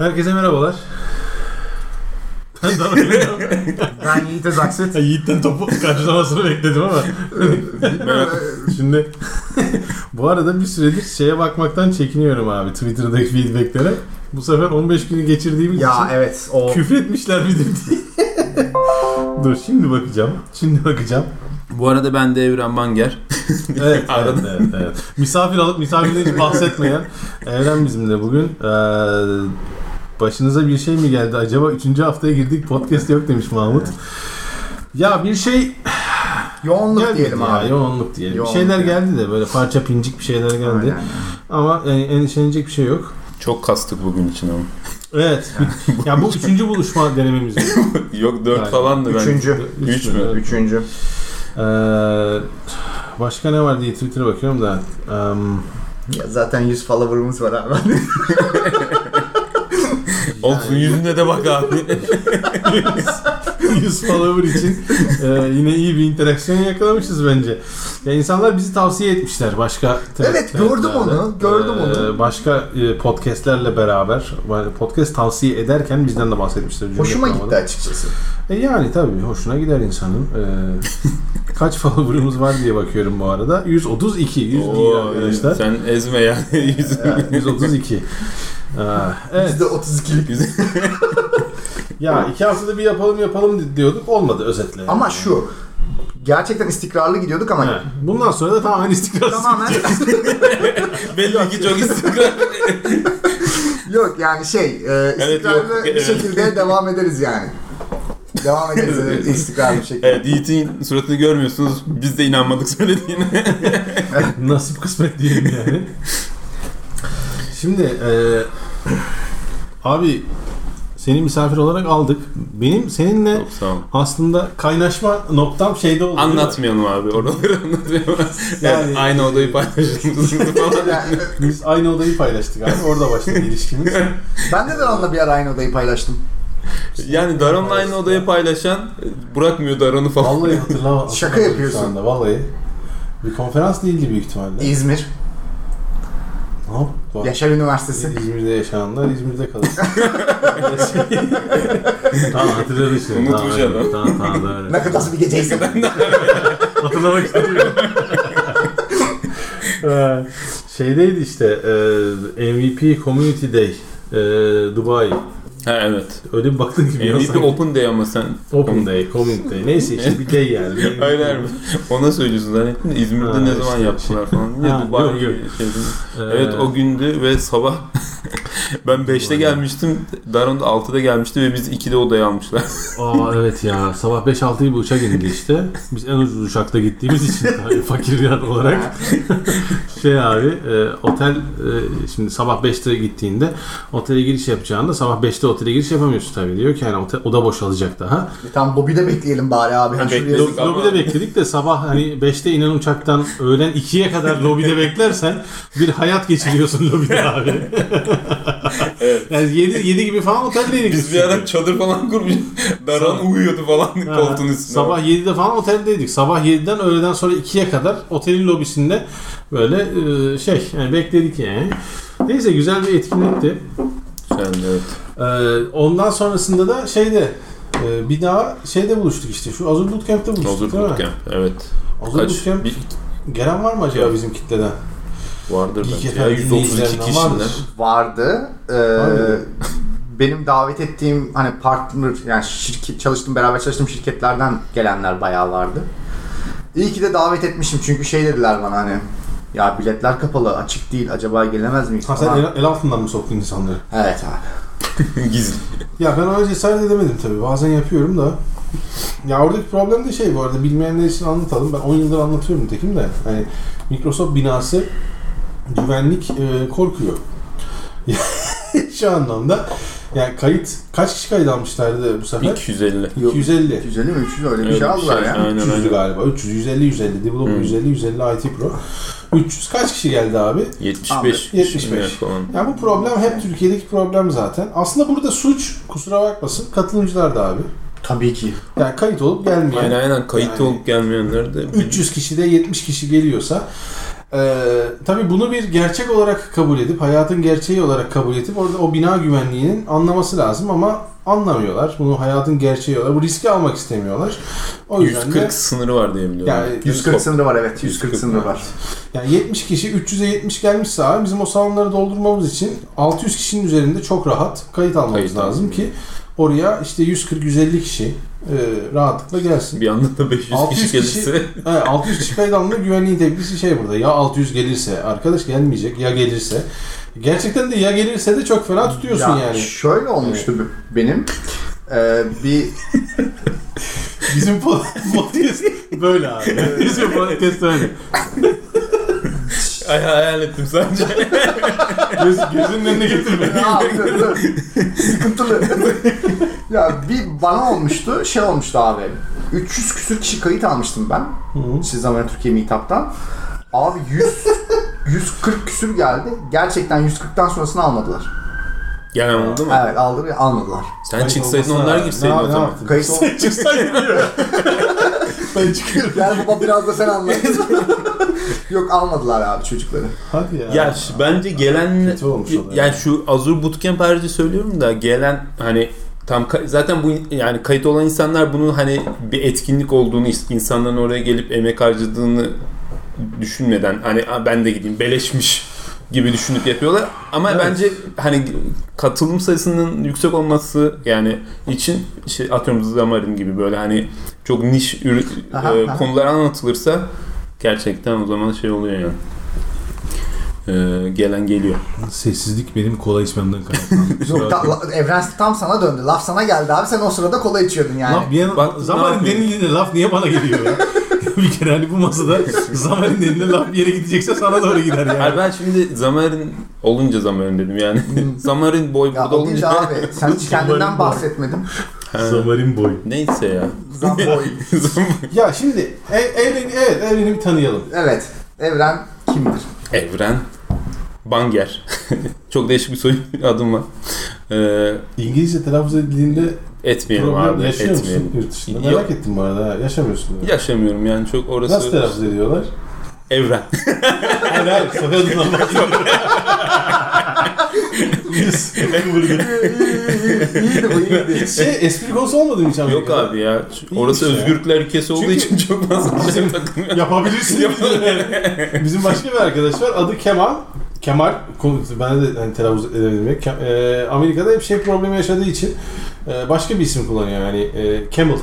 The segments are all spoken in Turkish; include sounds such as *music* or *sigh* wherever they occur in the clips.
Herkese merhabalar. Ben de *laughs* Ben Yiğit Özaksit. Yiğit'ten topu karşılamasını bekledim ama. Şimdi bu arada bir süredir şeye bakmaktan çekiniyorum abi Twitter'daki feedbacklere. Bu sefer 15 günü geçirdiğimiz ya için evet o küfretmişler midir diye. Dur şimdi bakacağım. Şimdi bakacağım. Bu arada ben de Evren Banger. Evet, evet, evet, evet. Misafir alıp misafirden hiç bahsetmeyen Evren bizimle bugün. Ee, başınıza bir şey mi geldi acaba? Üçüncü haftaya girdik podcast yok demiş Mahmut. Ya bir şey yoğunluk gelmedi diyelim ya, abi. Yoğunluk diyelim. Yoğunluk bir şeyler yani. geldi de böyle parça pincik bir şeyler geldi. Aynen. Ama yani endişelenecek bir şey yok. Çok kastık bugün için ama. Evet. ya *laughs* bu üçüncü buluşma denememiz. Yok *laughs* 4 Yani. falandı ben. Üçüncü. Üç mü? Evet. Üçüncü. Ee, başka ne var diye Twitter'a bakıyorum da. Em, Ya zaten 100 follower'ımız var abi. *laughs* Olsun yüzüne de bak abi. *laughs* 100 follower için e, yine iyi bir interaksiyon yakalamışız bence. Ya insanlar bizi tavsiye etmişler başka Evet, gördüm onu, gördüm onu. Başka e, podcastlerle beraber yani podcast tavsiye ederken bizden de bahsetmişler. Hoşuma gitti açıkçası. E yani tabii hoşuna gider insanın. E, *laughs* kaç follower'ımız var diye bakıyorum bu arada. 132. 100 değil Oo, arkadaşlar. Sen ezme ya yüzünü. 132. *laughs* Ee, evet. %32'lik. *laughs* Ya iki haftada bir yapalım yapalım diyorduk. Olmadı özetle. Ama şu. Gerçekten istikrarlı gidiyorduk ama Evet. Bundan sonra da tamamen istikrarsız. tamamen *laughs* Belli ki çok istikrar. yok yani şey e, istikrarlı yok, bir evet. şekilde devam ederiz yani. Devam ederiz evet, istikrarlı bir şekilde. Evet Yiğit'in suratını görmüyorsunuz. Biz de inanmadık söylediğine. *laughs* Nasip kısmet diyelim yani. Şimdi e, abi seni misafir olarak aldık. Benim seninle Çok sağ ol. aslında kaynaşma noktam şeyde oldu. Anlatmayalım abi. Oraları anlatmayalım. *laughs* Yani- Yani, aynı odayı paylaştınız falan. *laughs* Yani, Biz aynı odayı paylaştık abi. Orada başladı ilişkimiz. *laughs* ben de Daron'la bir ara aynı odayı paylaştım. Yani Daron'la aynı odayı paylaşan bırakmıyor Daron'u falan. Vallahi hatırlamadım. Şaka yapıyorsun. Şu anda vallahi. Bir konferans değildi büyük ihtimalle. İzmir. Ne yap? Bak. Yaşar Üniversitesi. İzmir'de yaşayanlar İzmir'de kalır. *laughs* tamam hatırladım şimdi. Unutmuş tamam, adam. Tamam tamam doğru. Ne kadar bir geceyse. *laughs* Hatırlamak istiyorum. *laughs* Ee, Şeydeydi işte e, MVP Community Day e, Dubai. Ha evet. Öyle bir baktın gibi. ya MVP sanki. Open Day ama sen. Open Day, Community Day. Neyse işte bir day yani. Bir- Hayır hayır. Ona söylüyorsun zannettim de İzmir'de Ha, ne zaman işte yaptılar falan. Niye Ha, Dubai yok, yok. şey değil. Ee, Evet o gündü ve sabah *laughs* *laughs* ben 5'te gelmiştim. Daron da 6'da gelmişti ve biz 2'de odaya almışlar. Aa evet ya sabah 5-6 gibi uçak indi işte. Biz en ucuz uçakta gittiğimiz için *laughs* tabii fakir yer olarak *laughs* şey abi e, otel e, şimdi sabah 5'te gittiğinde otele giriş yapacağında sabah 5'te otele giriş yapamıyorsun tabii diyor ki yani otel, oda boşalacak daha. Tam Bobby'de bekleyelim bari abi. Şuraya- bekledik. Lo- lobide bekledik de sabah hani 5'te inen uçaktan öğlen 2'ye kadar lobide beklersen bir hayat geçiriyorsun lobide abi. *laughs* Yani 7, 7 gibi falan oteldeydik. Biz bir ara çadır falan kurmuş. Daron uyuyordu falan Ha, koltuğun üstünde. Sabah 7'de falan oteldeydik. Sabah 7'den öğleden sonra 2'ye kadar otelin lobisinde böyle e, şey yani bekledik yani. Neyse güzel bir etkinlikti. De evet. E, ondan sonrasında da şeyde e, bir daha şeyde buluştuk işte. Şu Azur Bootcamp'te buluştuk Hazır değil mi? bootcamp. Evet. Azur Kaç? Bootcamp Bir, gelen var mı acaba bizim kitleden? Vardır bence. Ya efendim 132 dinleyicilerinden kişiden. vardır. vardı. Ee, Vardı. benim davet ettiğim hani partner yani şirket çalıştığım beraber çalıştığım şirketlerden gelenler bayağı vardı. İyi ki de davet etmişim çünkü şey dediler bana hani ya biletler kapalı açık değil acaba gelemez miyiz Ha sen falan. el, el altından mı soktun insanları? Evet abi. *laughs* Gizli. Ya ben ona cesaret edemedim tabii. Bazen yapıyorum da. Ya oradaki problem de şey bu arada bilmeyenler için anlatalım. Ben 10 yıldır anlatıyorum tekim de. Hani Microsoft binası güvenlik e, korkuyor. *laughs* Şu anlamda yani kayıt kaç kişi kayıt almışlardı bu sefer? 250. 250. 250 mi 300 öyle bir Öyle şey aldılar şey, ya. aynen. 300'dü galiba. 300, 150, 150. Developer Hmm. 150, 150 IT Pro. 300 kaç kişi geldi abi? 75. 75. falan. Yani bu problem hep Türkiye'deki problem zaten. Aslında burada suç kusura bakmasın katılımcılar da abi. Tabii ki. Yani kayıt olup gelmeyen. Aynen aynen kayıt Yani- olup gelmeyenler de 300 kişi de 70 kişi geliyorsa Ee, tabii bunu bir gerçek olarak kabul edip, hayatın gerçeği olarak kabul edip orada o bina güvenliğinin anlaması lazım ama anlamıyorlar. Bunu hayatın gerçeği olarak, bu riski almak istemiyorlar. O yüzden 140 de sınırı var diye biliyorum. Yani 140 sınırı var evet. 140 140 sınırı var. yani 70 kişi 300'e 70 gelmişse abi bizim o salonları doldurmamız için 600 kişinin üzerinde çok rahat kayıt almamız Kayıt lazım ki oraya işte 140-150 kişi e, rahatlıkla gelsin. Bir anda da 500 600 kişi gelirse *laughs* Evet, 600 kişi alındı. Güvenliğin tepkisi şey burada. Ya 600 gelirse, arkadaş gelmeyecek ya gelirse. Gerçekten de ya gelirse de çok fena tutuyorsun Ya yani. Şöyle olmuştu benim. Ee, bir *laughs* Bizim pod- *laughs* podcast böyle abi. Bizim podcast öyle. Ay hayal ettim sadece. *laughs* Göz, gözünün önüne getirme. Ya, dur, dur. *laughs* Sıkıntılı. ya bir bana olmuştu, şey olmuştu abi. 300 küsür kişi kayıt almıştım ben. Siz Zaman Türkiye Meetup'tan. Abi 100 140 *laughs* küsür geldi. Gerçekten 140'tan sonrasını almadılar. Gelen oldu mu? Evet aldılar almadılar. Sen çıksaydın onlar girseydin o zaman. Kayıt Çıksaydın diyor. Ben çıkıyorum. Gel baba biraz da sen anlat. *laughs* Yok almadılar abi çocukları. Hadi ya. Ya şu- bence gelen Kötü olmuş o da. yani şu Azure Bootcamp harici söylüyorum da gelen hani tam ka- zaten bu yani kayıt olan insanlar bunun hani bir etkinlik olduğunu insanların oraya gelip emek harcadığını düşünmeden hani "Aa, ben de gideyim beleşmiş gibi düşünüp yapıyorlar. Ama Evet. bence hani katılım sayısının yüksek olması yani için şey atıyorum Xamarin gibi böyle hani çok niş ürü- Aha, e, aha. konular anlatılırsa gerçekten o zaman şey oluyor yani. Ee, gelen geliyor. Sessizlik benim kola içmemden kaynaklandı. *laughs* Evren tam sana döndü. Laf sana geldi abi. Sen o sırada kola içiyordun yani. Laf bir yana, Bak, zamanın denildiğinde laf niye bana geliyor ya? *laughs* bir kere hani bu masada zamanın denildiğinde laf bir yere gidecekse sana doğru gider yani. Hayır ben şimdi Zamarin olunca Zamarin dedim yani. *laughs* Zamarin boy Ya burada olunca. abi. Sen hiç kendinden bahsetmedin. Zamarin boy. Neyse ya. Zamboy. *laughs* Ya şimdi ev, evreni, evet evreni bir tanıyalım. evet. Evren kimdir? Evren Banger. *laughs* Çok değişik bir soy adım var. Ee, İngilizce telaffuz edildiğinde etmeyelim problem abi. yaşıyor musun Etmeyelim. yurt dışında? Yok. Merak ettim bu arada. Yaşamıyorsun. Yani. Yaşamıyorum yani çok orası. Nasıl telaffuz ediyorlar? Evren. *laughs* Hayır. Soyadından bahsediyorum. Yes. iyiydi bu iyiydi. şey espri konusu olmadı mı hiç Yok Amerika'da? abi ya. Orası İyiymiş özgürlükler ülkesi olduğu Çünkü- için çok fazla bizim takılmıyor. Yapabilirsin. Bizim başka bir arkadaş var. Adı Kemal. Kemal, ben de hani telaffuz edemedim. Ke- e, Amerika'da hep şey problemi yaşadığı için e, başka bir isim kullanıyor yani e, Camel.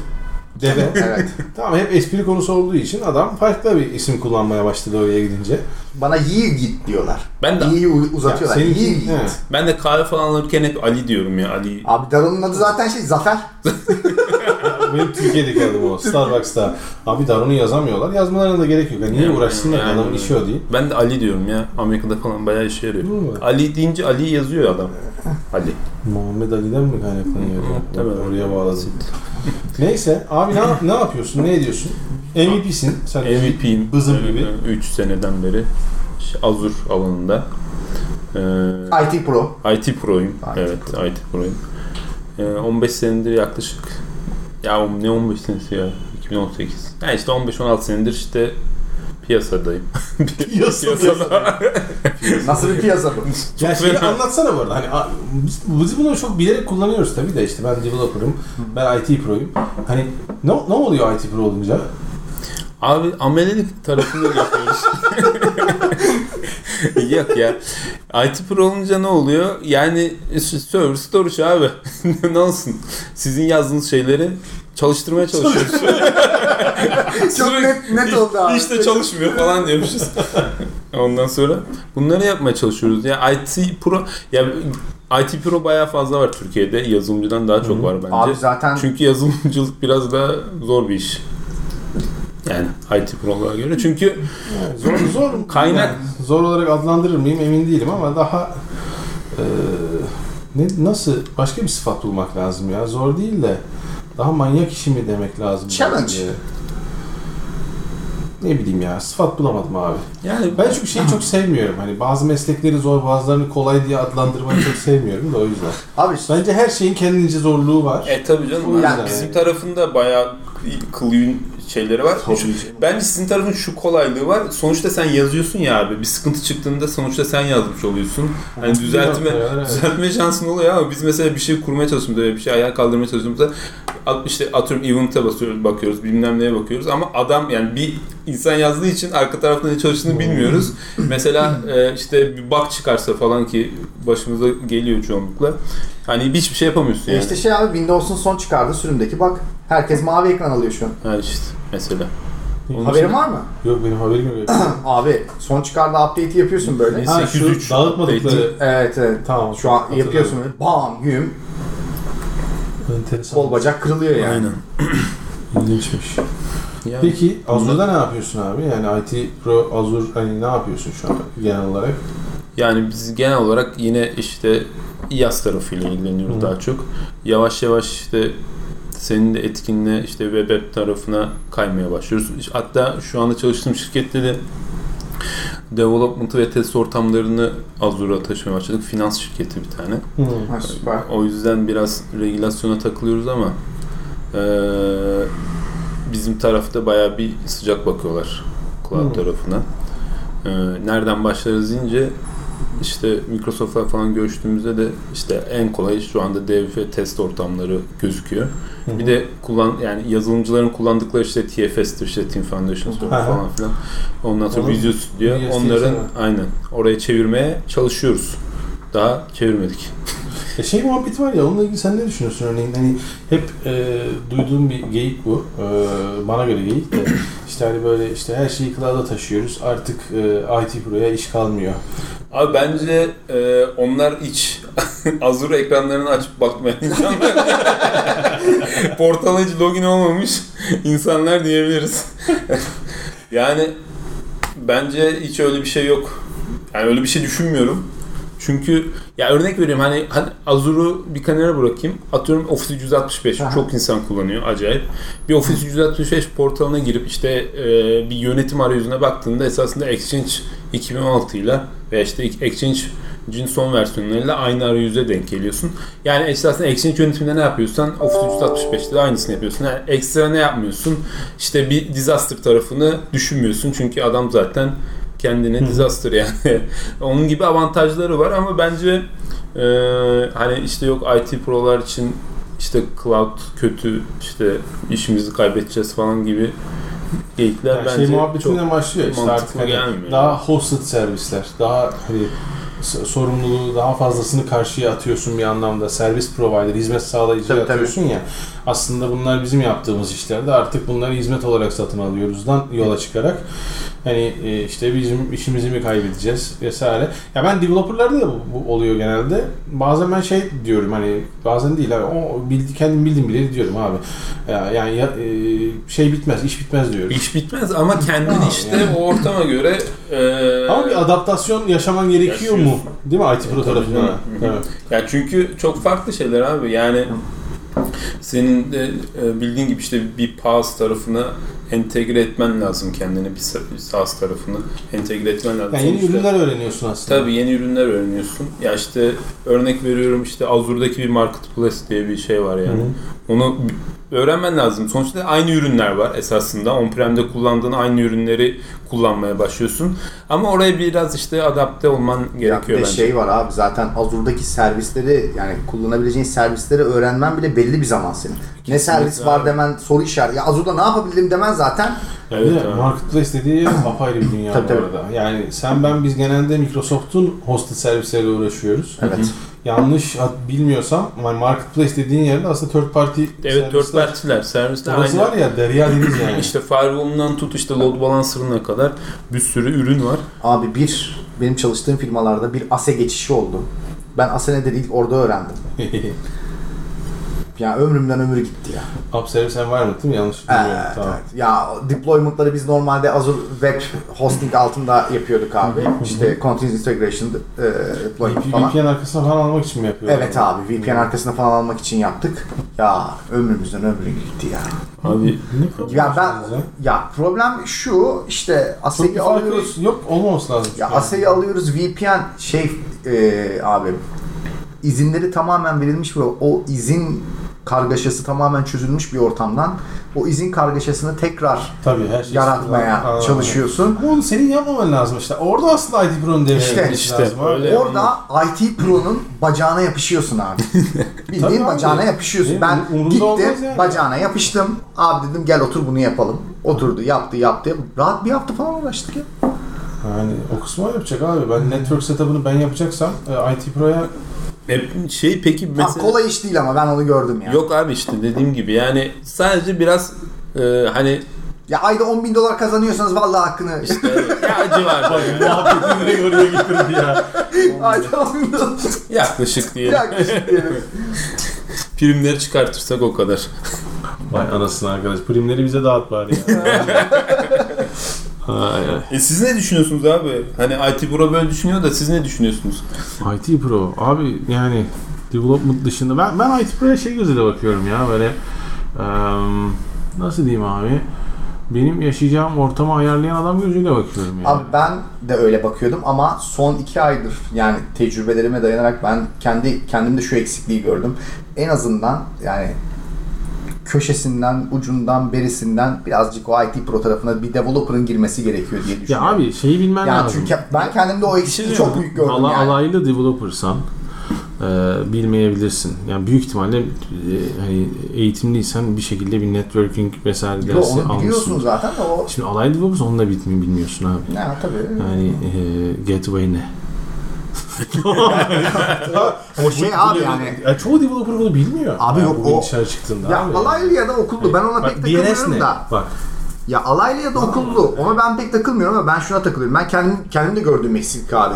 Deve. *laughs* Evet. tamam hep espri konusu olduğu için adam farklı bir isim kullanmaya başladı oraya gidince. Bana Yiğit diyorlar. Ben de İyi uzatıyorlar. Ya seninki- Yiğit. evet. ben de kahve falan alırken hep Ali diyorum ya Ali. Abi Darun'un adı zaten şey Zafer. *laughs* Benim Türkiye'deki adım o. Starbucks'ta. Abi Darun'u yazamıyorlar. Yazmalarına da gerek yok. Yani niye Yani- uğraşsınlar yani- adamın işi o değil. Ben de Ali diyorum ya. Amerika'da falan bayağı işe yarıyor. Ali deyince Ali yazıyor adam. Ali. Muhammed Ali'den mi kaynaklanıyor? Tabii. Oraya bağladım. Neyse abi ne, ne yapıyorsun? Ne ediyorsun? MVP'sin. Sen MVP'yim. Bızım gibi. 3 seneden beri. İşte Azure alanında. Ee, IT Pro. IT Pro'yum. IT evet IT Pro'yum. Ee, 15 senedir yaklaşık ya ne 15 senesi ya 2018. Ya işte 15-16 senedir işte piyasadayım. *laughs* Piyasada. Nasıl bir piyasa bu? Ya fena. anlatsana bu arada. Hani a- biz, biz bunu çok bilerek kullanıyoruz tabii de işte ben developer'ım, ben IT pro'yum. Hani ne, ne oluyor IT pro olunca? Abi amelelik tarafını yapıyoruz. *laughs* Yok ya. IT Pro olunca ne oluyor? Yani server storage abi. *laughs* ne olsun? Sizin yazdığınız şeyleri çalıştırmaya çalışıyoruz. *laughs* Çok net, net oldu abi. İşte çalışmıyor falan diyormuşuz. *laughs* Ondan sonra bunları yapmaya çalışıyoruz. Ya IT Pro ya IT Pro bayağı fazla var Türkiye'de. Yazılımcıdan daha çok var bence. Abi zaten Çünkü yazılımcılık biraz daha zor bir iş. Yani IT Pro'lara göre. Çünkü Yani zor zor Kaynak- yani zor olarak adlandırır mıyım emin değilim ama daha e, ne nasıl başka bir sıfat bulmak lazım ya. Zor değil de daha manyak işi mi demek lazım? Challenge. Ne bileyim ya sıfat bulamadım abi. yani Ben çünkü şeyi çok sevmiyorum. Hani bazı meslekleri zor, bazılarını kolay diye adlandırmayı çok sevmiyorum da o yüzden. abi Bence her şeyin kendince zorluğu var. E tabii canım. Yani bizim tarafında bayağı kıl yün şeyleri var. Şu- Bence sizin tarafın şu kolaylığı var. Sonuçta sen yazıyorsun ya abi. Bir sıkıntı çıktığında sonuçta sen yazmış oluyorsun. Hani düzeltme düzeltme şansın oluyor ama biz mesela bir şey kurmaya çalıştığımızda böyle bir şey ayağa kaldırmaya çalıştığımızda işte atıyorum event'e basıyoruz, bakıyoruz, bilmem neye bakıyoruz ama adam yani bir insan yazdığı için arka tarafta ne çalıştığını bilmiyoruz. *laughs* mesela e, işte bir bug çıkarsa falan ki başımıza geliyor çoğunlukla. Hani hiçbir şey yapamıyorsun E yani. işte şey abi Windows'un son çıkardığı sürümdeki bak. Herkes mavi ekran alıyor şu an. Ha işte mesela. Onun Haberin için- var mı? Yok benim haberim yok. *clears throat* Abi son çıkardığı update'i yapıyorsun böyle. Ha şu 803 dağıtmadıkları. Evet evet. Tamam. Şu an hatırladım. yapıyorsun böyle bam güm Enteresan. kol bacak kırılıyor yani. Aynen. *clears throat* İlginçmiş. Yani, Peki Azure'da ne yapıyorsun abi? Yani IT Pro Azure hani ne yapıyorsun şu an genel olarak? Yani biz genel olarak yine işte İYAS tarafıyla ilgileniyoruz Hı. daha çok. Yavaş yavaş işte senin de etkinle işte web app tarafına kaymaya başlıyoruz. Hatta şu anda çalıştığım şirkette de development ve test ortamlarını Azure'a taşımaya başladık. Finans şirketi bir tane. Ha, süper. O yüzden biraz regülasyona takılıyoruz ama eee, bizim tarafta bayağı bir sıcak bakıyorlar cloud Hmm. tarafına. Eee, nereden başlarız deyince işte Microsoft'la falan görüştüğümüzde de işte en kolay şu anda dev ve test ortamları gözüküyor. Bir de kullan yani yazılımcıların kullandıkları işte TFS'tir işte Team Foundation falan filan. Ondan sonra Visual Studio onların aynen oraya çevirmeye çalışıyoruz. Daha çevirmedik. E şey muhabbeti var ya onunla ilgili sen ne düşünüyorsun örneğin hani hep e, duyduğum bir geyik bu E, bana göre geyik de işte hani böyle işte her şeyi cloud'a taşıyoruz artık e, IT Pro'ya iş kalmıyor. Abi bence e, onlar hiç *laughs* Azure ekranlarını açıp bakmayan insanlar. *laughs* Portala hiç login olmamış insanlar diyebiliriz. *laughs* yani bence hiç öyle bir şey yok. Yani öyle bir şey düşünmüyorum. Çünkü ya örnek veriyorum hani, hani Azure'u bir kenara bırakayım. Atıyorum Office 365 Aha. çok insan kullanıyor acayip. Bir Office 365 portalına girip işte e, bir yönetim arayüzüne baktığında esasında Exchange 2016 ile veya işte Exchange'in son versiyonlarıyla aynı arayüze denk geliyorsun. Yani esasında Exchange yönetiminde ne yapıyorsan Office 365'te de aynısını yapıyorsun. Yani ekstra ne yapmıyorsun? İşte bir disaster tarafını düşünmüyorsun. Çünkü adam zaten kendine disaster yani. *laughs* Onun gibi avantajları var ama bence e, hani işte yok IT prolar için işte cloud kötü işte işimizi kaybedeceğiz falan gibi geyikler Yani bence şey muhabbetinden çok başlıyor işte artık hani gelmiyor. daha hosted servisler daha hani sorumluluğu daha fazlasını karşıya atıyorsun bir anlamda servis provider hizmet sağlayıcıya Tabii, tabii. atıyorsun ya aslında bunlar bizim yaptığımız işlerde artık bunları hizmet olarak satın alıyoruzdan yola çıkarak hani e, işte bizim işimizi mi kaybedeceğiz vesaire. Ya ben developerlarda da bu, bu oluyor genelde. Bazen ben şey diyorum hani bazen değil abi o bildi kendim bildim bile diyorum abi. Ya, yani ya, e, şey bitmez, iş bitmez diyorum. İş bitmez ama kendin Tamam, işte yani. o ortama göre e, Ama bir adaptasyon yaşaman gerekiyor mu? Yaşıyorsun. Değil mi IT Pro Tabii tarafından? Hı hı. Ya çünkü çok farklı şeyler abi. Yani senin de e, bildiğin gibi işte bir PaaS tarafına entegre etmen lazım kendini bir sa- bir SaaS tarafını entegre etmen lazım. Yani yeni Sonuçta- ürünler öğreniyorsun aslında. Tabii yeni ürünler öğreniyorsun. Ya işte örnek veriyorum işte Azure'daki bir marketplace diye bir şey var yani. Hı. Onu öğrenmen lazım. Sonuçta aynı ürünler var esasında. On-prem'de kullandığın aynı ürünleri kullanmaya başlıyorsun. Ama oraya biraz işte adapte olman Ya bir gerekiyor de bence. şey var abi zaten Azure'daki servisleri yani kullanabileceğin servisleri öğrenmen bile belli bir zaman senin. Ne servis var abi. demen soru işareti. Ya Azure'da ne yapabilirim demen zaten Evet abi. marketplace dediği apayrı bir dünya Tabii, bu tabii. arada. Yani sen ben biz genelde Microsoft'un hosted servisleriyle uğraşıyoruz. evet. Yanlış bilmiyorsam yani marketplace dediğin yerde aslında third party Evet dört servisler. partiler, servisler Orası var ya derya deniz *clears throat* yani. İşte firewall'undan tut işte load balancer'ına kadar bir sürü ürün var. Abi bir benim çalıştığım firmalarda bir ASE geçişi oldu. Ben ASE nedir ilk orada öğrendim. *laughs* Ya ömrümden ömür gitti ya. App Service Environment değil mi? Yanlış bilmiyorum. Evet, tamam. evet. Ya deployment'ları biz normalde Azure Web Hosting altında yapıyorduk abi. işte Continuous Integration e, deployment falan. VPN arkasına falan almak için mi yapıyor? Evet abi VPN arkasına falan almak için yaptık. Ya ömrümüzden ömrü gitti ya. Abi Ya ben ya problem şu işte ASE'yi alıyoruz. yok olmaması lazım. Ya. ASE'yi alıyoruz VPN şey e, abi izinleri tamamen verilmiş ve o izin kargaşası tamamen çözülmüş bir ortamdan o izin kargaşasını tekrar Tabii her şey yaratmaya Aa. çalışıyorsun. Onu senin yapmaman lazım işte. Orada aslında IT Pro'nun devreye İşte, girmesi işte, lazım. öyle. Orada IT Pro'nun bacağına yapışıyorsun abi. *laughs* Bildiğin Tabii abi. bacağına yapışıyorsun. Ben umurumda gittim yani. bacağına yapıştım. Abi dedim gel otur bunu yapalım. Oturdu yaptı yaptı. Rahat bir hafta falan uğraştık ya. Yani o kısmı yapacak abi. Ben network setup'ını ben yapacaksam e, IT Pro'ya Hep şey peki Ha, mesela kolay iş değil ama ben onu gördüm ya. yok abi işte dediğim gibi yani sadece biraz e, hani Ya ayda 10 bin dolar kazanıyorsanız vallahi hakkını. işte *laughs* ya acı var böyle. muhabbetini nereye oraya getirdi ya. *laughs* ayda 10 bin dolar. yaklaşık diye Yaklaşık diyelim. *laughs* primleri çıkartırsak o kadar. Vay anasını arkadaş. Primleri bize dağıt bari ya. Ay, ay. E siz ne düşünüyorsunuz abi? Hani IT Pro böyle düşünüyor da siz ne düşünüyorsunuz? IT Pro abi yani development dışında ben ben IT Pro'ya şey gözüyle bakıyorum ya böyle em, nasıl diyeyim abi benim yaşayacağım ortamı ayarlayan adam gözüyle bakıyorum yani. Abi ben de öyle bakıyordum ama son iki aydır yani tecrübelerime dayanarak ben kendi kendimde şu eksikliği gördüm. En azından yani köşesinden, ucundan, berisinden birazcık o IT Pro tarafına bir developer'ın girmesi gerekiyor diye ya düşünüyorum. abi şeyi bilmen yani lazım. çünkü ben kendimde o eksikliği çok büyük gördüm Ala- yani. Alaylı developersan e, bilmeyebilirsin. Yani büyük ihtimalle e, hani eğitimliysen bir şekilde bir networking vesaire dersi onu biliyorsun almışsın. zaten de o Şimdi alaylı developersan onu da bilmi- bilmiyorsun abi. ne tabii. Yani e, gateway ne? O şey abi yani Ya çoğu developer bunu bilmiyor. Abi Yani yok, o- bilgisayar çıktığında ya abi. alaylı ya da okullu ben ona Bak pek takılmıyorum ne? da. Bak Ya alaylı ya da okullu. Ona ben pek takılmıyorum ama ben şuna takılıyorum. Ben kendim kendim de gördüğüm eksiklik abi.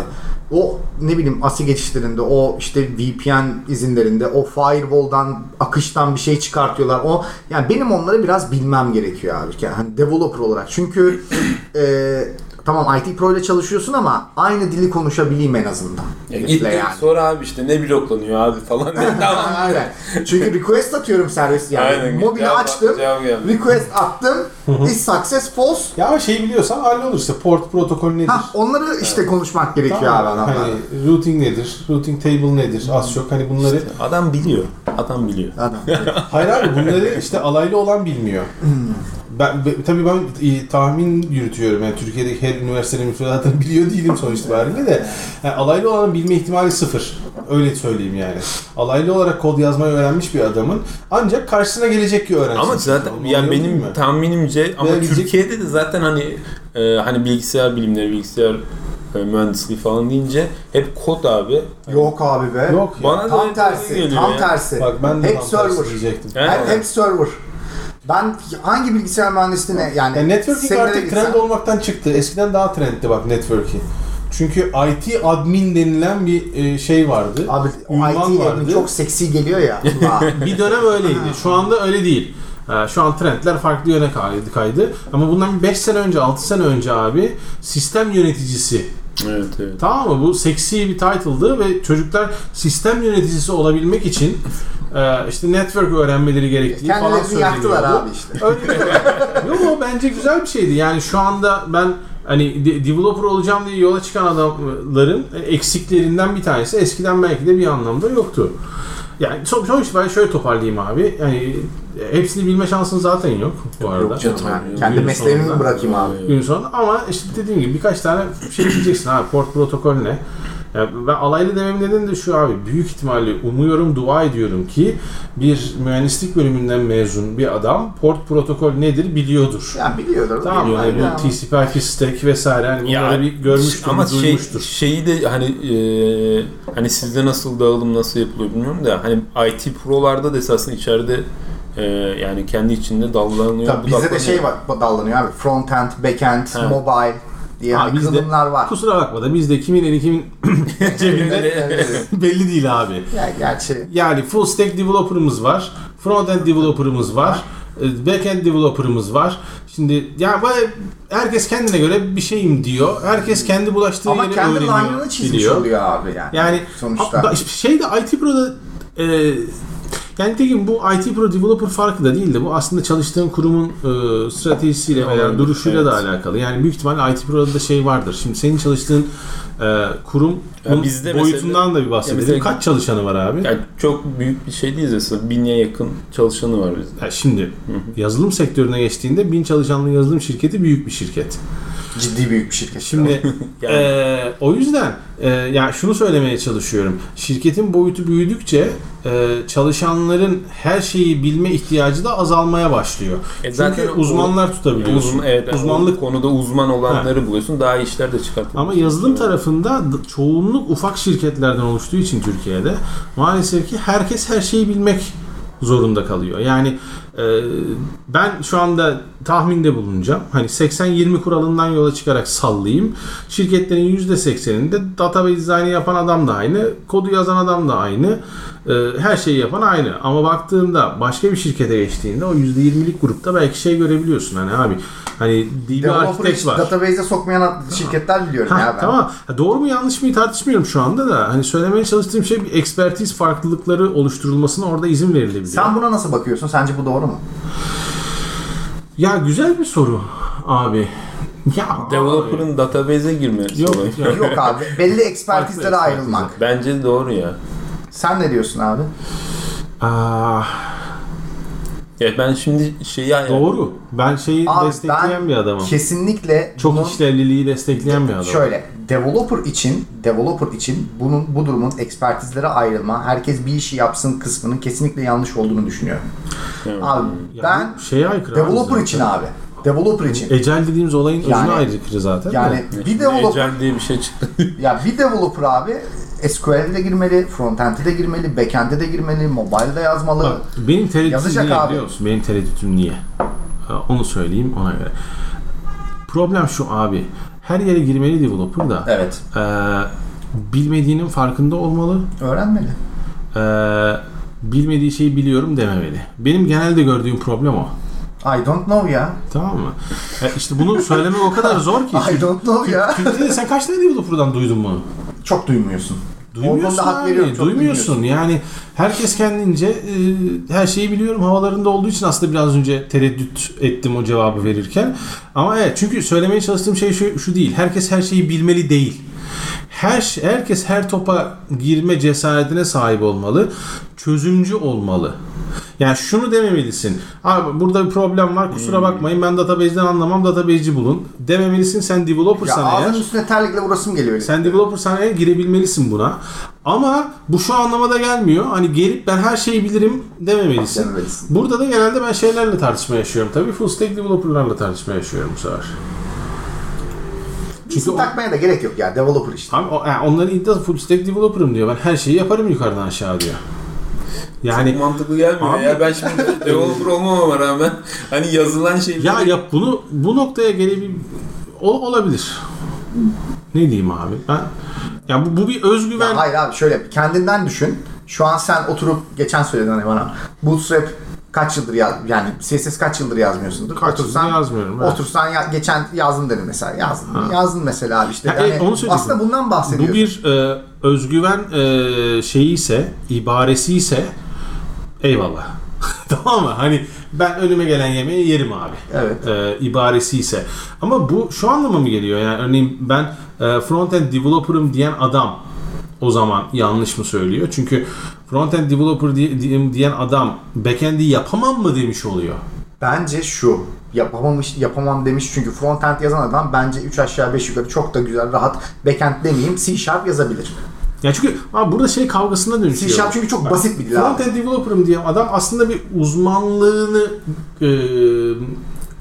O ne bileyim ASI geçişlerinde, o işte VPN izinlerinde, o firewall'dan, akıştan bir şey çıkartıyorlar. O yani benim onları biraz bilmem gerekiyor abi. Yani hani developer olarak. Çünkü *clears throat* e, tamam IT Pro ile çalışıyorsun ama aynı dili konuşabileyim en azından. Ya gittim sonra abi işte ne bloklanıyor abi falan. Ne, *laughs* tamam. Aynen. Çünkü request atıyorum servis yani. Aynen. Mobile Cevap- açtım. cevap. Request attım. is success false. ya ama şey biliyorsan hallolur işte port protokol nedir? Ha onları işte konuşmak gerekiyor Tamam, abi adamlar. Hani routing nedir? Routing table nedir? Az çok hani bunları Adam biliyor. Adam biliyor. Adam. *laughs* Hayır abi bunları işte alaylı olan bilmiyor. Ben be- tabii ben e, tahmin yürütüyorum. Yani Türkiye'deki her üniversitenin müfredatını *laughs* biliyor değilim sonuç itibariyle de. Yani alaylı olanın bilme ihtimali sıfır. Öyle söyleyeyim yani. Alaylı olarak kod yazmayı öğrenmiş bir adamın ancak karşısına gelecek ki öğrensin. Ama zaten Onu yani benim mi? tahminimce ama Veya gidecek- Türkiye'de de zaten hani e, hani bilgisayar bilimleri, bilgisayar e, mühendisliği falan deyince hep kod abi. Yok abi be. Yok ya. Bana Tam tersi. Tam ya. tersi. Bak ben de hep tam tersi server. diyecektim. He? Hep, hep server. Ben hangi bilgisayar mühendisliğine yani Yani networking artık gitsem- trend olmaktan çıktı. Eskiden daha trendti bak networking. Çünkü IT admin denilen bir e, şey vardı. Abi IT admin vardı. çok seksi geliyor ya. *laughs* Bir dönem öyleydi. Şu anda öyle değil. Şu an trendler farklı yöne kaydı. kaydı. Ama bundan 5 sene önce, 6 sene önce abi sistem yöneticisi. Evet evet. Tamam mı? Bu seksi bir title'dı ve çocuklar sistem yöneticisi olabilmek için e, işte network öğrenmeleri gerektiği falan Kendilerini yaktılar söyleniyordu. abi işte. Öyle Yok o bence güzel bir şeydi. Yani şu anda ben hani de- developer olacağım diye yola çıkan adamların eksiklerinden bir tanesi eskiden belki de bir anlamda yoktu. Yani son, sonuçta ben şöyle toparlayayım abi. Yani hepsini bilme şansın zaten yok bu arada. Yok canım ben kendi Günün mesleğimi sonunda. bırakayım abi. Gün sonunda ama işte dediğim gibi birkaç tane şey bileceksin abi. Port protokol ne? Ya ben alaylı dememin nedeni de şu abi. Büyük ihtimalle umuyorum, dua ediyorum ki bir mühendislik bölümünden mezun bir adam port protokol nedir biliyordur. Ya biliyordur. Tamam biliyor Yani bu TCP/IP stack vesaire hani bunları bir görmüştür, ama şey, duymuştur. şeyi de hani e, hani sizde nasıl dağılım nasıl yapılıyor bilmiyorum da hani IT pro'larda da esasında içeride e, yani kendi içinde dallanıyor. Tabii bizde de şey var dallanıyor abi. Front-end, back-end, Ha. mobile diye Ha, hani kılımlar var. Kusura bakma da bizde kimin eli kimin *laughs* cebinde belli değil abi. ya gerçi Yani full stack developer'ımız var. Front-end developer'ımız var. e, Back-end developer'ımız var. Şimdi ya böyle herkes kendine göre bir şeyim diyor. Herkes kendi bulaştığı ama yeri kendi öğreniyor, line'ını çizmiş biliyor. oluyor abi yani. Yani sonuçta. şey de IT Pro'da e, Yani nitekim bu IT Pro Developer farkı da değil de bu aslında çalıştığın kurumun e, stratejisiyle veya Olabilir, duruşuyla da evet. alakalı. Yani büyük ihtimalle IT Pro'da da şey vardır. Şimdi senin çalıştığın e, kurum Ya bizde boyutundan mesela- da bir bahsedelim. Mesela- Kaç çalışanı var abi? Yani çok büyük bir şey değil aslında. Bine yakın çalışanı var bizde. Ya şimdi yazılım sektörüne geçtiğinde bin çalışanlı yazılım şirketi büyük bir şirket. Ciddi büyük bir şirket. Şimdi *laughs* Yani- eee, o yüzden eee ya şunu söylemeye çalışıyorum. Şirketin boyutu büyüdükçe eee, çalışanların her şeyi bilme ihtiyacı da azalmaya başlıyor. E Çünkü o- uzmanlar tutabiliyorsun. Uzun, evet, Uzmanlık o konuda uzman olanları buluyorsun. Daha iyi işler de çıkartıyorsun. Ama yazılım tarafında çoğunluk ufak şirketlerden oluştuğu için Türkiye'de maalesef ki herkes her şeyi bilmek zorunda kalıyor. Yani e, ben şu anda tahminde bulunacağım. Hani 80-20 kuralından yola çıkarak sallayayım. Şirketlerin %80'inde database dizaynı yapan adam da aynı, kodu yazan adam da aynı, her şeyi yapan aynı. Ama baktığında başka bir şirkete geçtiğinde o %20'lik grupta belki şey görebiliyorsun. Hani abi hani DB Architect var. database'e sokmayan şirketler biliyorum Ha, ya ben. tamam. Ha, doğru mu yanlış mı tartışmıyorum şu anda da. Hani söylemeye çalıştığım şey bir ekspertiz farklılıkları oluşturulmasına orada izin verilebilir. Sen buna nasıl bakıyorsun? Sence bu doğru mu? Ya güzel bir soru abi. Ya Developer'ın database'e girmesi Yok, yok. Yok abi. Belli ekspertizlere ayrılmak. Bence doğru ya. Sen ne diyorsun abi? Aa, Ya ben şimdi şeyi yani doğru. Ben şeyi Abi destekleyen ben bir adamım. kesinlikle Çok bunun- işlevliliği destekleyen bir adamım. Şöyle, developer için, developer için bunun bu durumun ekspertizlere ayrılma, herkes bir işi yapsın kısmının kesinlikle yanlış olduğunu düşünüyorum. Evet. Abi Ya ben şeye aykırı abi developer zaten. için abi. Developer için. Ecel dediğimiz olayın Yani- özüne aykırı zaten. de. Yani bir developer Ecel diye bir şey çıktı. ya bir developer abi SQL'de de girmeli, frontend'e de girmeli, backend'e de girmeli, mobile'de yazmalı. Bak, benim tereddütüm Yazacak niye abi. biliyor musun? Benim tereddütüm niye? Onu söyleyeyim ona göre. Problem şu abi. Her yere girmeli developer da. Evet. Ee, bilmediğinin farkında olmalı. Öğrenmeli. Ee, bilmediği şeyi biliyorum dememeli. Benim genelde gördüğüm problem o. I don't know ya. Tamam mı? E işte bunu söylemek o kadar zor ki. *laughs* I don't know ya. Türkiye'de sen kaç tane developer'dan duydun bunu? Çok duymuyorsun. Duymuyorsun hak abi, veriyorum, duymuyorsun. Yani herkes kendince e, her şeyi biliyorum havalarında olduğu için aslında biraz önce tereddüt ettim o cevabı verirken. Ama evet çünkü söylemeye çalıştığım şey şu, şu değil. Herkes her şeyi bilmeli değil. Her herkes her topa girme cesaretine sahip olmalı. Çözümcü olmalı. Yani şunu dememelisin. Abi burada bir problem var kusura bakmayın ben database'den anlamam database'ci bulun. Dememelisin sen Ya developersan eğer. ağzının üstüne terlikle vurasım geliyor. Sen developersan eğer girebilmelisin buna. Ama bu şu anlamada gelmiyor. Hani gelip ben her şeyi bilirim dememelisin. Dememelisin. Burada da genelde ben şeylerle tartışma yaşıyorum. Tabii full stack developerlarla tartışma yaşıyorum bu sefer. Çünkü İsim o, takmaya da gerek yok ya. Developer işte. abi, o, yani onların iddiası full stack developer'ım diyor. Ben her şeyi yaparım yukarıdan aşağı diyor. Yani Çok mantıklı gelmiyor Abi- ya. Ben şimdi *laughs* developer olmamama rağmen hani yazılan şeyleri ya yap bunu bu noktaya gelebil o, olabilir. Ne diyeyim abi? Ben ya bu, bu bir özgüven Ya hayır abi şöyle kendinden düşün. Şu an sen oturup geçen söyledin hani bana. Bootstrap kaç yıldır yaz yani CSS kaç yıldır yazmıyorsundur. Kaç yıldır yazmıyorum, evet. Otursan ya, geçen yazdım dedin mesela. Yazdın. Yazdın mesela abi işte. Ya, Yani evet, onu aslında bundan bahsediyoruz. Bu bir e, özgüven e, şeyi ise, ibaresi ise eyvallah. *laughs* tamam mı? Hani ben önüme gelen yemeği yerim abi. Evet. E, ibaresi ise. Ama bu şu anlama mı geliyor? Yani örneğin ben e, frontend developer'ım diyen adam o zaman yanlış mı söylüyor? Çünkü frontend developer diye- diye- diyen adam backend'i yapamam mı demiş oluyor. Bence şu yapamamış yapamam demiş çünkü frontend yazan adam bence 3 aşağı 5 yukarı çok da güzel rahat backend demeyeyim C Sharp yazabilir. Ya çünkü abi burada şey kavgasına C dönüşüyor. Sharp çünkü çok basit bir dil. Frontend developer'ım diye adam aslında bir uzmanlığını e,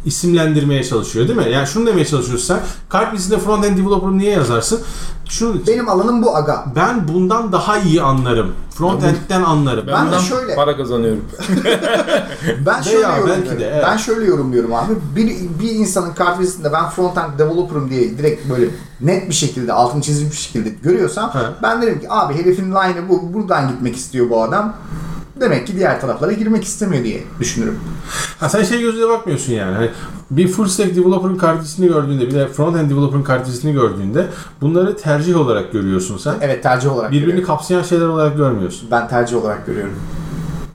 isimlendirmeye çalışıyor değil mi? Yani şunu demeye çalışıyorsun sen. Kalp dizisinde frontend developer'ım niye yazarsın? İçin. Benim alanım bu aga. Ben bundan daha iyi anlarım. Frontend'den anlarım. ben, Ben de bundan şöyle- para kazanıyorum. *laughs* Ben şöyle Veya belki yorumluyorum. de, evet. Ben şöyle yorumluyorum abi. Bir, bir insanın kartvizitinde ben frontend developer'ım diye direkt böyle net bir şekilde altını çizilmiş bir şekilde görüyorsam He. ben derim ki abi herifin line'ı bu buradan gitmek istiyor bu adam. Demek ki diğer taraflara girmek istemiyor diye düşünürüm. Ha, sen şey gözüyle bakmıyorsun yani. Hani bir full stack developer'ın kartvizitini gördüğünde bir de frontend developer'ın kartvizitini gördüğünde bunları tercih olarak görüyorsun sen. Evet tercih olarak Birbirini görüyorum. kapsayan şeyler olarak görmüyorsun. Ben tercih olarak görüyorum.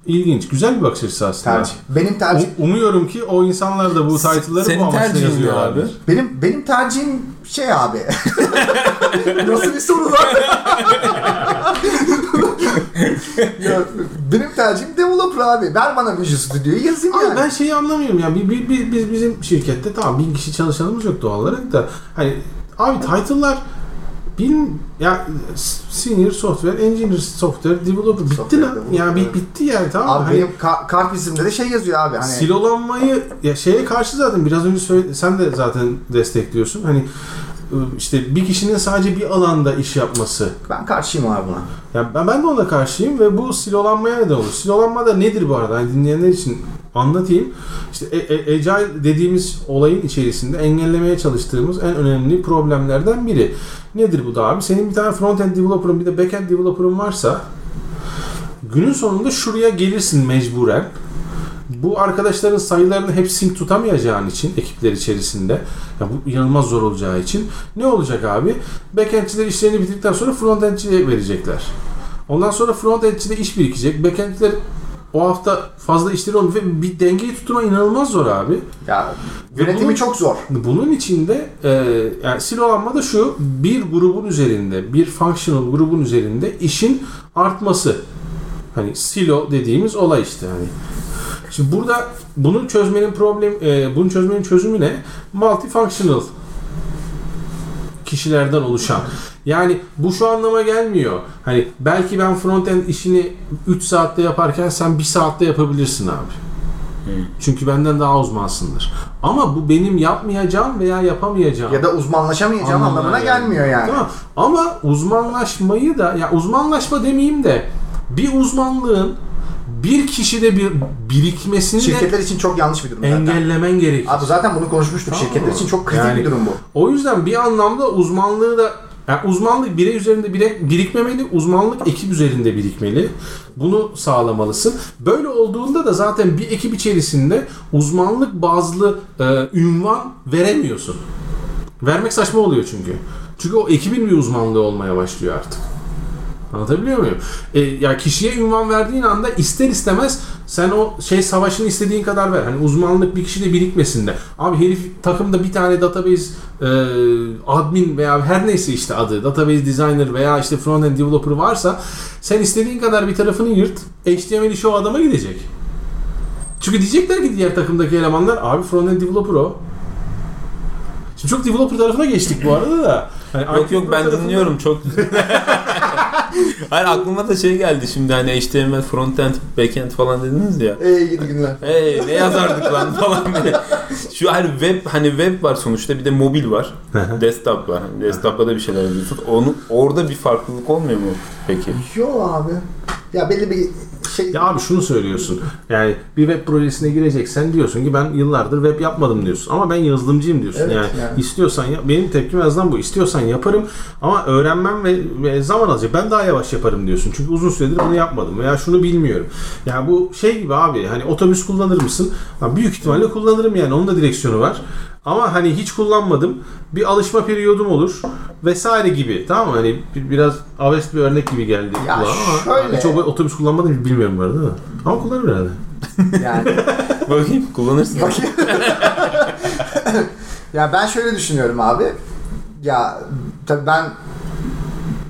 ilginç. Güzel bir bakış açısı aslında. Tercih. Benim tercih U- Umuyorum ki o insanlar da bu title'ları Senin bu amaçla yazıyorlardır. abi? benim benim tercihim şey abi. *laughs* Nasıl bir soru lan? *laughs* ya, benim tercihim developer abi. Ver bana Visual Studio'yu yazayım Abi yani. ben şeyi anlamıyorum ya. Bir, bir- biz bizim şirkette tamam bin kişi çalışanımız yok doğal olarak da hani abi title'lar bin ya senior software, engineer software, developer bitti Software lan. developer, Yani bitti yani tamam? Abi Hani benim ka- kart bizimde de şey yazıyor abi. Hani silolanmayı ya şeye karşı zaten biraz önce söyle, sen de zaten destekliyorsun. Hani işte bir kişinin sadece bir alanda iş yapması. ben karşıyım abi buna. Ya ben, ben de ona karşıyım ve bu silolanmaya neden olur. Silolanma da nedir bu arada? Hani dinleyenler için anlatayım. İşte e, e, Agile dediğimiz olayın içerisinde engellemeye çalıştığımız en önemli problemlerden biri. Nedir bu da abi? Senin bir tane front-end developer'ın bir de back-end developer'ın varsa günün sonunda şuraya gelirsin mecburen. Bu arkadaşların sayılarını hep sync tutamayacağın için ekipler içerisinde ya bu inanılmaz zor olacağı için ne olacak abi? Backend'çiler işlerini bitirdikten sonra frontend'çiye verecekler. Ondan sonra frontend'çide iş birikecek. Backend'çiler o hafta fazla işleri olmuyor ve bir dengeyi tutma inanılmaz zor abi. Ya yönetimi bunu- çok zor. Bunun içinde e, yani silolanma da şu bir grubun üzerinde bir functional grubun üzerinde işin artması. Hani silo dediğimiz olay işte hani. Şimdi burada bunu çözmenin problem e, bunu çözmenin çözümü ne? Multifunctional kişilerden oluşan. Yani bu şu anlama gelmiyor. Hani belki ben frontend işini 3 saatte yaparken sen 1 saatte yapabilirsin abi. Çünkü benden daha uzmansındır. Ama bu benim yapmayacağım veya yapamayacağım. Ya da uzmanlaşamayacağım anlamına anlamına gelmiyor yani. Tamam. Ama uzmanlaşmayı da ya uzmanlaşma demeyeyim de bir uzmanlığın bir kişide bir birikmesini de Şirketler için çok yanlış bir durum zaten. engellemen gerekir. Abi zaten bunu konuşmuştuk. Tamam. Şirketler için çok kritik Yani- bir durum bu. O yüzden bir anlamda uzmanlığı da yani uzmanlık birey üzerinde bire, birikmemeli, uzmanlık ekip üzerinde birikmeli. Bunu sağlamalısın. Böyle olduğunda da zaten bir ekip içerisinde uzmanlık bazlı e, ünvan veremiyorsun. Vermek saçma oluyor çünkü. Çünkü o ekibin bir uzmanlığı olmaya başlıyor artık. Anlatabiliyor muyum? E, ya kişiye ünvan verdiğin anda ister istemez sen o şey savaşını istediğin kadar ver. Hani uzmanlık bir kişide birikmesin de. Abi herif takımda bir tane database e, admin veya her neyse işte adı database designer veya işte frontend developer varsa sen istediğin kadar bir tarafını yırt. HTML işi o adama gidecek. Çünkü diyecekler ki diğer takımdaki elemanlar abi frontend developer o. Şimdi çok developer tarafına geçtik bu arada da. Hani Yok yok ben tarafında- dinliyorum çok *laughs* *laughs* Hayır aklıma da şey geldi şimdi hani HTML frontend backend falan dediniz ya. Ey gidi günler. Hey ne yazardık lan falan böyle. Şu her web hani web var sonuçta bir de mobil var. desktop var. Hani desktop'ta da bir şeyler yazıyorsun. Onu orada bir farklılık olmuyor mu peki? Yo abi. Ya belli bir şey... Ya abi şunu söylüyorsun. Yani bir web projesine gireceksen diyorsun ki ben yıllardır web yapmadım diyorsun. Ama ben yazılımcıyım diyorsun. Evet, yani, yani. istiyorsan ya, benim tepkim en azından bu. İstiyorsan yaparım ama öğrenmem ve, ve zaman alacak. Ben daha yavaş yaparım diyorsun. Çünkü uzun süredir bunu yapmadım veya şunu bilmiyorum. Yani bu şey gibi abi hani otobüs kullanır mısın? Ha, büyük ihtimalle kullanırım yani. Onun da direksiyonu var. Ama hani hiç kullanmadım. Bir alışma periyodum olur vesaire gibi. Tamam mı? Hani bir- biraz avest bir örnek gibi geldi. Ya kulağa ama şöyle- hiç otobüs kullanmadım bilmiyorum bu arada da. Ama kullanırım herhalde. Yani. *laughs* Bakayım kullanırsın. Bakayım. *laughs* ya ben şöyle düşünüyorum abi. Ya tabii ben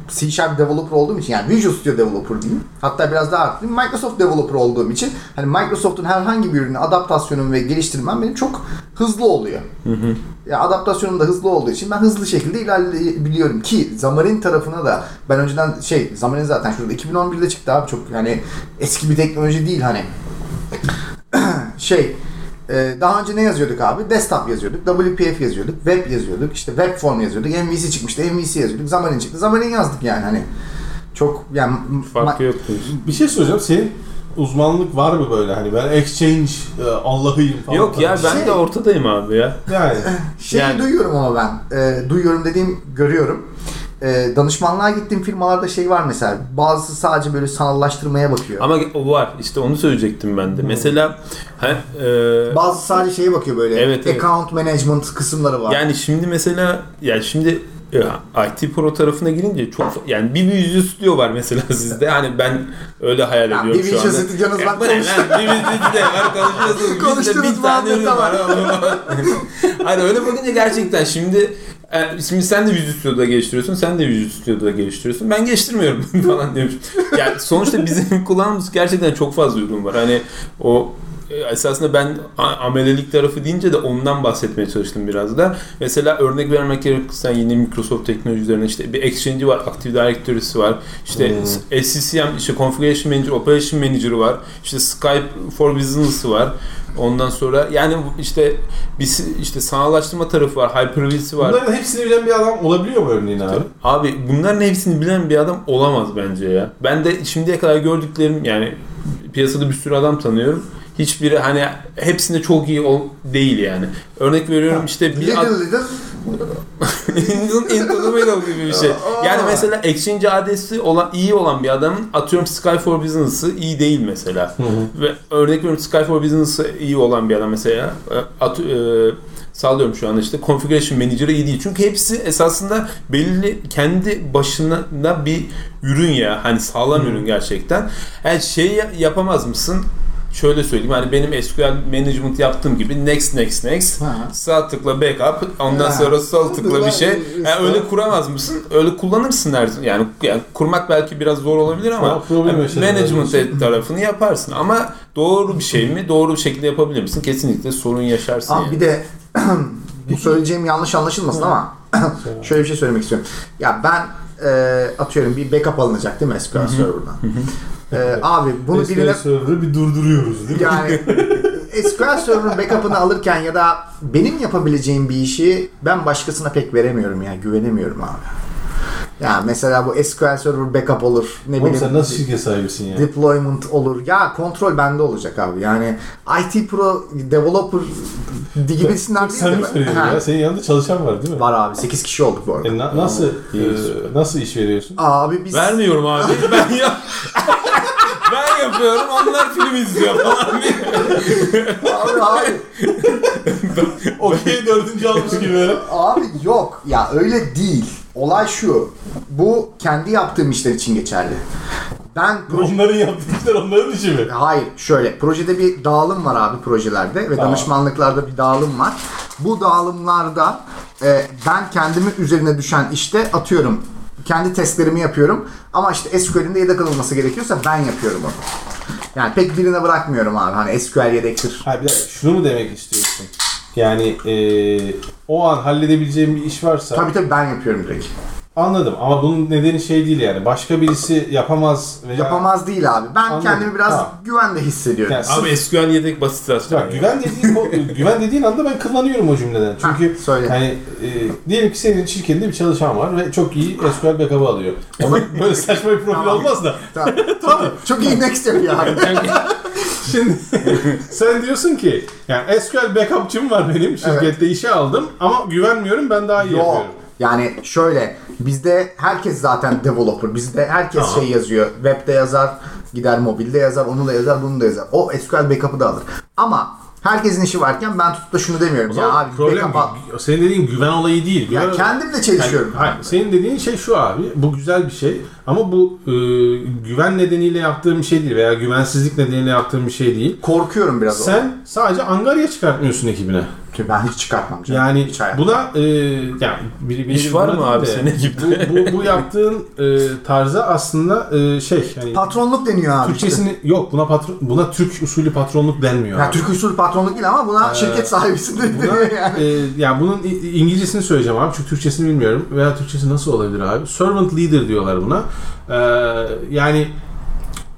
C Sharp developer olduğum için yani Visual Studio developer diyeyim. Hatta biraz daha arttırayım. Microsoft developer olduğum için hani Microsoft'un herhangi bir ürünü adaptasyonum ve geliştirmem benim çok hızlı oluyor. Ya adaptasyonum da hızlı olduğu için ben hızlı şekilde ilerleyebiliyorum ki Xamarin tarafına da ben önceden şey Xamarin zaten şurada 2011'de çıktı abi çok yani eski bir teknoloji değil hani *clears throat* şey e, daha önce ne yazıyorduk abi? Desktop yazıyorduk, WPF yazıyorduk, web yazıyorduk, işte web form yazıyorduk, MVC çıkmıştı, MVC yazıyorduk, Xamarin çıktı, Xamarin yazdık yani hani. Çok yani Farkı yok. Bir şey soracağım. Senin uzmanlık var mı böyle hani ben exchange e, Allah'ıyım falan. Yok ya ben Şey- de ortadayım abi ya. Yani *laughs* Şeyi Yani- duyuyorum ama ben. E, duyuyorum dediğim görüyorum. E, danışmanlığa gittiğim firmalarda şey var mesela. Bazısı sadece böyle sanallaştırmaya bakıyor. Ama o var işte onu söyleyecektim ben de. Mesela he, e, Bazısı sadece şeye bakıyor böyle. Evet, evet. Account management kısımları var. Yani şimdi mesela yani şimdi ya, IT Pro tarafına girince çok yani bir Visual Studio var mesela *laughs* sizde. Hani ben öyle hayal Ya, ediyorum bir şu anda. Visual Studio'nuz var, Ya, bu ne lan? Bir Visual Studio var *laughs* konuşuyorsunuz. Bizde Konuştuğunuz bir tane ürün var. *laughs* hani öyle bakınca gerçekten şimdi e, şimdi sen de Visual Studio'da geliştiriyorsun, sen de Visual Studio'da geliştiriyorsun. Ben geliştirmiyorum falan demiş. Yani sonuçta bizim kullandığımız gerçekten çok fazla ürün var. Hani o esasında ben amelelik tarafı deyince de ondan bahsetmeye çalıştım biraz da. Mesela örnek vermek gerekirse yine Microsoft teknolojilerine işte bir Exchange'i var, Active Directory'si var. İşte Hmm. SCCM, işte Configuration Manager, Operation Manager'ı var. İşte Skype for Business'ı var. Ondan sonra yani işte bir işte sanallaştırma tarafı var, Hyper-V'si var. Bunların hepsini bilen bir adam olabiliyor mu örneğin abi? Abi bunların hepsini bilen bir adam olamaz bence ya. Ben de şimdiye kadar gördüklerim yani piyasada bir sürü adam tanıyorum. Hiçbiri hani hepsinde çok iyi ol, değil yani. Örnek veriyorum işte bir Little little into, into the middle gibi bir şey. *laughs* Yani mesela Exchange adresi olan iyi olan bir adamın atıyorum Sky for Business'ı iyi değil mesela. Ve örnek veriyorum Sky for Business'ı iyi olan bir adam mesela e, at, e, sallıyorum şu anda işte Configuration Manager'ı iyi değil. Çünkü hepsi esasında belirli kendi başına bir ürün ya. Hani sağlam ürün gerçekten. Yani şey ya- yapamaz mısın? Şöyle söyleyeyim hani benim SQL management yaptığım gibi next next next Ha. sağ tıkla backup ondan Ha. sonra sol tıkla bir şey. Yani öyle kuramaz mısın? Öyle kullanırsın her yani, yani kurmak belki biraz zor olabilir ama yani management tarafını yaparsın ama doğru bir şey mi? Doğru bir şekilde yapabilir misin? Kesinlikle sorun yaşarsın. Abi yani. bir de *clears throat* bu söyleyeceğim yanlış anlaşılmasın ama *clears throat* şöyle bir şey söylemek istiyorum. Ya ben e, atıyorum bir backup alınacak değil mi SQL server'dan? E, abi bunu SQL birine server'ı bir durduruyoruz değil mi? yani *laughs* SQL Server'ın backup'ını alırken ya da benim yapabileceğim bir işi ben başkasına pek veremiyorum ya güvenemiyorum abi. Ya mesela bu SQL Server backup olur. Ne Oğlum bileyim. sen nasıl şirket sahibisin ya? Deployment olur. Ya kontrol bende olacak abi. Yani IT Pro Developer gibisinden değil Sen mi söylüyorsun Ha. ya? Senin yanında çalışan var değil mi? Var abi. 8 kişi olduk bu arada. E, na- nasıl e, nasıl iş veriyorsun? Abi biz Vermiyorum abi. *laughs* Ben ya *laughs* ben yapıyorum. Onlar film izliyor falan diye. abi, abi, *laughs* Okey dördüncü almış gibi böyle. abi yok. Ya öyle değil. Olay şu. Bu kendi yaptığım işler için geçerli. Ben proje Onların yaptığı işler onların işi mi? Hayır şöyle projede bir dağılım var abi projelerde ve Tamam. danışmanlıklarda bir dağılım var. Bu dağılımlarda e, ben kendimi üzerine düşen işte atıyorum kendi testlerimi yapıyorum ama işte SQL'in de yedek alınması gerekiyorsa ben yapıyorum onu. Yani pek birine bırakmıyorum abi hani SQL yedektir. Ha bir dakika şunu mu demek istiyorsun? Yani e, o an halledebileceğim bir iş varsa Tabii tabii ben yapıyorum direkt. anladım ama bunun nedeni şey değil yani başka birisi yapamaz veya Yapamaz değil abi. Ben Anladım. kendimi biraz Tamam. güvende hissediyorum. Yani sırf- Abi SQL yedek basit zaten. Bak güven dediğin *laughs* güven dediğin anda ben kullanıyorum o cümleden. Çünkü Ha, söyle. hani e, diyelim ki senin şirketinde bir çalışan var ve çok iyi SQL backup'ı alıyor. Ona *laughs* böyle saçma bir profil Tamam. olmaz da. Tamam. *laughs* tamam. Çok iyi next yapıyor abi. Şimdi *laughs* sen diyorsun ki yani SQL backup'cım var benim şirkette işe aldım ama güvenmiyorum ben daha iyi Yok. yapıyorum. Yani şöyle bizde herkes zaten developer. Bizde herkes Tamam. şey yazıyor. Webde yazar, gider mobilde yazar, onu da yazar, bunu da yazar. O SQL backup'ı da alır. Ama herkesin işi varken ben tutup da şunu demiyorum. O Ya zaman abi problem al. senin dediğin güven olayı değil. Ya Güven- kendimle çelişiyorum. Yani, hayır, senin dediğin şey şu abi. Bu güzel bir şey. Ama bu e, güven nedeniyle yaptığım bir şey değil veya güvensizlik nedeniyle yaptığım bir şey değil. Korkuyorum biraz. Sen sadece angarya çıkartmıyorsun ekibine. Ki ben hiç çıkartmam canım. Yani hiç hayatımda. buna e, yani biri, biri İş var mı abi senin gibi? Bu, bu, bu yaptığın e, tarza aslında e, şey hani patronluk deniyor abi. işte. Türkçesini yok buna patron buna Türk usulü patronluk denmiyor. Ya abi. Türk usulü patronluk değil ama buna şirket sahibisin de Buna, deniyor yani. e, yani bunun İngilizcesini söyleyeceğim abi çünkü Türkçesini bilmiyorum veya Türkçesi nasıl olabilir abi? Servant leader diyorlar buna. E, yani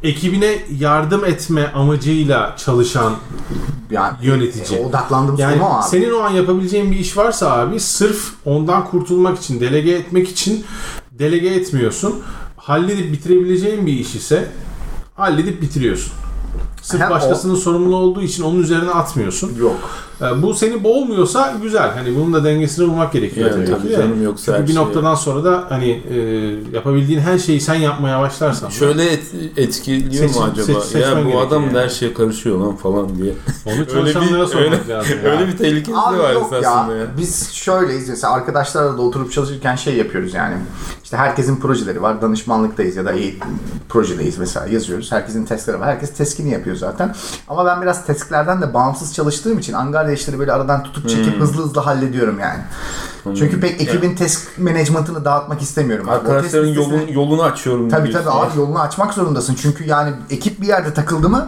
ekibine yardım etme amacıyla çalışan Yani yönetici. e, odaklandığımız Yani o abi. senin o an yapabileceğin bir iş varsa abi sırf ondan kurtulmak için, delege etmek için delege etmiyorsun. Halledip bitirebileceğin bir iş ise halledip bitiriyorsun. Sırf Hem o- başkasının sorumlu olduğu için onun üzerine atmıyorsun. Yok. E, bu seni boğmuyorsa güzel. Hani bunun da dengesini bulmak gerekiyor Yani tabii tabii ki. canım, yoksa Çünkü bir şey- noktadan sonra da hani e, yapabildiğin her şeyi sen yapmaya başlarsan Şöyle et, etkiliyor Seçim- mu acaba? seç- ya bu adam yani. her şeye karışıyor lan falan diye. onu *laughs* çalışanlara *laughs* sormak öyle- lazım. ya. Öyle bir tehlikesi Abi de var yok ya. esasında ya. Biz şöyleyiz mesela arkadaşlarla da oturup çalışırken şey yapıyoruz yani. İşte herkesin projeleri var. Danışmanlıktayız ya da eğitim projedeyiz mesela yazıyoruz. Herkesin testleri var. Herkes teskini yapıyor zaten. Ama ben biraz tesklerden de bağımsız çalıştığım için Angarya işleri böyle aradan tutup çekip Hmm. hızlı hızlı hallediyorum yani. Çünkü pek ekibin test management'ını dağıtmak istemiyorum. Arkadaşların listesine- yolun, yolunu açıyorum. Tabii tabii abi yolunu açmak zorundasın. Çünkü yani ekip bir yerde takıldı mı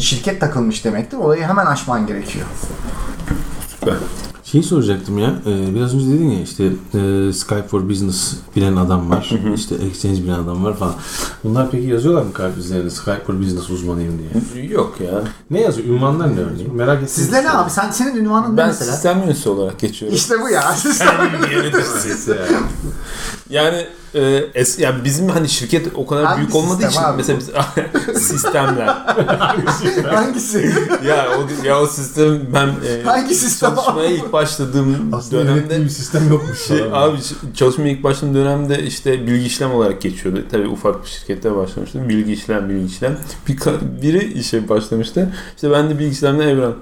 şirket takılmış demektir. Olayı hemen aşman gerekiyor. Süper. Şeyi soracaktım ya. e, biraz önce dedin ya işte e, Skype for Business bilen adam var. işte Exchange bilen adam var falan. Bunlar peki yazıyorlar mı kalp üzerine Skype for Business uzmanıyım diye? Yok ya. Ne yazıyor? Ünvanlar ne örneğin? Merak ettim. Sizde ne abi? Sen senin ünvanın ne Ben mesela? sistem yöneticisi olarak geçiyorum. İşte bu ya. *laughs* Sistem ya. Yani e, es, yani bizim hani şirket o kadar Hangi büyük olmadığı için abi mesela biz *laughs* sistemler. *laughs* Hangisi? ya o ya o sistem ben e, Hangi sistem çalışmaya abi? ilk başladığım Aslında dönemde bir sistem yokmuş. şey abi çalışmaya ilk başladığım dönemde işte bilgi işlem olarak geçiyordu. Tabii ufak bir şirkette başlamıştım. Bilgi işlem, bilgi işlem. Bir biri işe başlamıştı. İşte ben de bilgi işlemden Evren.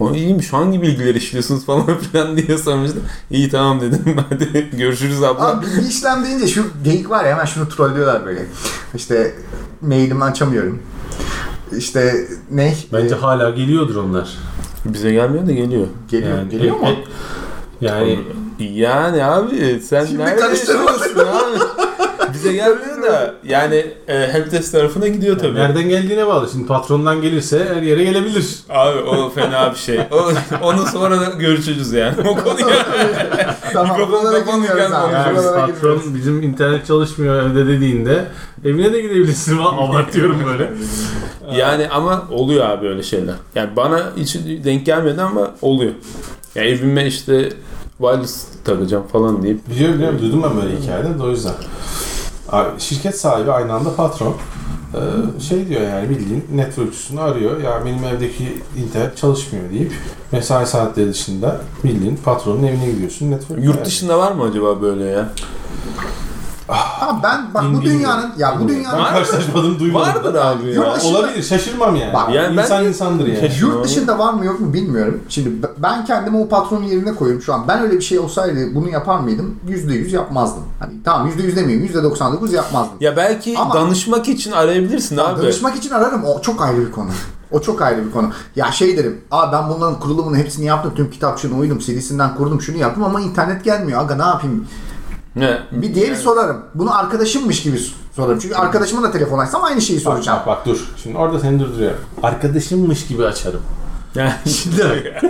O iyiymiş hangi bilgileri işliyorsunuz *laughs* falan filan diye sormuştu. İyi tamam dedim. Hadi görüşürüz abla. Abi bilgi işlem deyince şu geyik var ya hemen şunu trollüyorlar böyle. İşte mailimi açamıyorum. İşte ne? Bence Ee, hala geliyordur onlar. Bize gelmiyor da geliyor. geliyor, Yani, geliyor mu? e- Yani Yani abi sen Şimdi nerede yaşıyorsun abi? Bize gelmiyor da yani e, helpdesk tarafına gidiyor tabii. nereden geldiğine bağlı. Şimdi patrondan gelirse her yere gelebilir. Abi o fena bir şey. O, onu sonra da görüşürüz yani. O konuyu. *laughs* Tamam, Mikrofon buralara kapanırken. Yani patron bizim internet çalışmıyor evde dediğinde evine de gidebilirsin. Abartıyorum böyle. yani ama oluyor abi öyle şeyler. Yani bana hiç denk gelmedi ama oluyor. Yani evime işte wireless takacağım falan deyip Biliyorum biliyorum duydum ben böyle hikayede de o yüzden. Şirket sahibi aynı anda patron. Ee, şey diyor yani bildiğin networkçüsünü arıyor. Ya benim evdeki internet çalışmıyor deyip mesai saatleri dışında bildiğin patronun evine gidiyorsun. Network yurt dışında var mı acaba böyle ya? Ben bak bu Bilmiyorum. dünyanın ya bu Ben dünyanın karşılaşmadım duymadım. Vardır abi ya. Yurt dışında- Olabilir şaşırmam yani. Bak, yani ben İnsan de- insandır yani. Keşke- Yurt dışında var mı yok mu bilmiyorum. Şimdi b- ben kendimi o patronun yerine koyuyorum şu an. Ben öyle bir şey olsaydı bunu yapar mıydım? %100 yapmazdım. Hani tamam %100 demeyeyim %99 yapmazdım. Ya belki Ama- danışmak için arayabilirsin abi. Danışmak için ararım. O çok ayrı bir konu. O çok ayrı bir konu. Ya şey derim. Aa ben bunların kurulumunun hepsini yaptım. Tüm kitapçığını uydum. CD'sinden kurdum. Şunu yaptım ama internet gelmiyor. Aga ne yapayım? Ne? Bir diğeri sorarım. Bunu arkadaşımmış gibi sorarım. Çünkü arkadaşıma da telefon açsam aynı şeyi Bak, soracağım. bak bak dur. Şimdi orada seni durduruyorum. Arkadaşımmış gibi açarım. Yani *laughs* Şimdi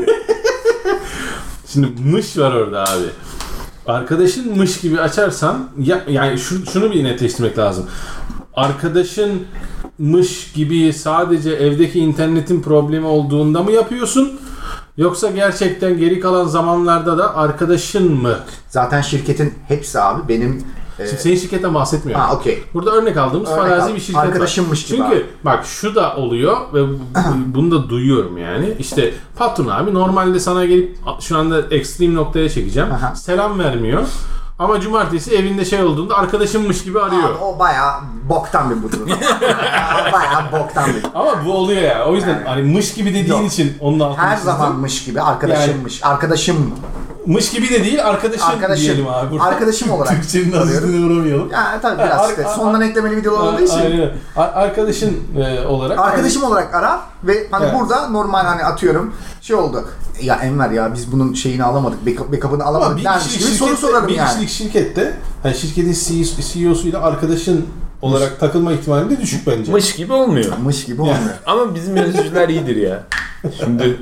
Şimdi mış var orada abi. Arkadaşınmış gibi açarsan ya, yani şu, şunu bir netleştirmek lazım. Arkadaşınmış gibi sadece evdeki internetin problemi olduğunda mı yapıyorsun? Yoksa gerçekten geri kalan zamanlarda da arkadaşın mı? Zaten şirketin hepsi abi benim e, Şimdi senin şirketten bahsetmiyorum. ha okey. Burada örnek aldığımız Örnek farazi al- bir şirket var. arkadaşımmış gibi Çünkü abi. bak şu da oluyor ve bu- *clears throat* bunu da duyuyorum yani. İşte patron abi normalde sana gelip şu anda ekstrem noktaya çekeceğim. Aha. Selam vermiyor. Ama cumartesi evinde şey olduğunda arkadaşımmış gibi arıyor. Abi, o bayağı boktan bir budur. *laughs* O bayağı boktan bir. Ama bu oluyor ya. O yüzden Yani. hani mış gibi dediğin Yok. için onun altını Her çizdim. zamanmış gibi arkadaşımmış. Arkadaşım. Mış gibi de değil arkadaşım, Arkadaşım. diyelim abi. Burada. Arkadaşım *laughs* olarak Türkçenin azizliğine uğramayalım. Ya tabii biraz Ar- işte ar- sondan eklemeli videolar olduğu için. Aynen. öyle. A- Arkadaşın e, olarak. Arkadaşım olarak arar ve hani Evet. burada normal hani atıyorum şey oldu. Ya Enver ya biz bunun şeyini alamadık, backup- backup'ını Ama alamadık bir dermiş kişilik gibi soru şirkette, sorarım bir yani. kişilik şirkette hani şirketin CEO'suyla arkadaşın olarak takılma ihtimali de düşük bence. mış gibi olmuyor. Mış gibi olmuyor. Ama bizim yöneticiler iyidir ya. Şimdi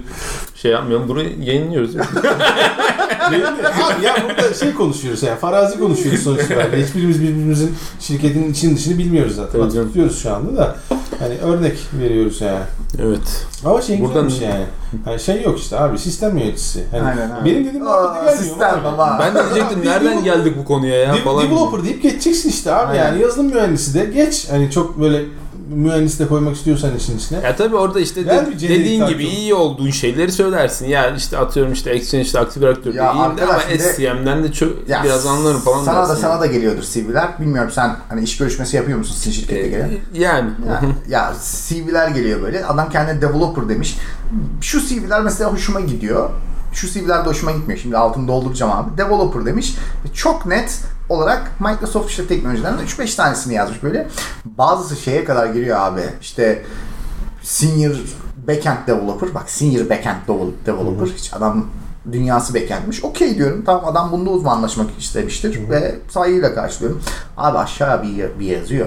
şey yapmayalım. Burayı yayınlıyoruz. Değil mi? Abi ya burada şey konuşuyoruz yani farazi konuşuyoruz sonuçta. Yani hiçbirimiz birbirimizin şirketin için dışını bilmiyoruz zaten. Tabii. Tutuyoruz şu anda da. Hani örnek veriyoruz yani. evet. Ama şey Buradan- güzelmiş yani. Hani şey yok işte abi sistem yöneticisi. Hani Aynen, aynen. Benim dediğim Aa, gelmiyor. sistem abi. baba. Ben de diyecektim nereden geldik bu konuya ya falan. developer deyip geçeceksin işte abi Aynen. yani yazılım mühendisi de geç. Hani çok böyle mühendis de koymak istiyorsan işin içine. Ya tabii orada işte de- dediğin gibi takım. iyi olduğun şeyleri söylersin. Ya işte atıyorum işte Exchange'de Active Directory'de Ya iyiyim de ama de- SCM'den de çok Ya biraz anlarım falan Sana da sana da geliyordur CV'ler. Bilmiyorum sen hani iş görüşmesi yapıyor musun sizin şirkette gelen? Ee, yani. Ya, ya CV'ler geliyor böyle. Adam kendine developer demiş. Şu CV'ler mesela hoşuma gidiyor. Şu CV'ler de hoşuma gitmiyor. Şimdi altını dolduracağım abi. Developer demiş. Çok net olarak Microsoft işte teknolojilerden 3-5 tanesini yazmış böyle. Bazısı şeye kadar giriyor abi. İşte senior backend developer. Bak senior backend devel- developer. Hiç adam dünyası backendmiş. Okey diyorum. Tamam adam bunda uzmanlaşmak istemiştir ve saygıyla karşılıyorum. Abi aşağı bir, bir yazıyor.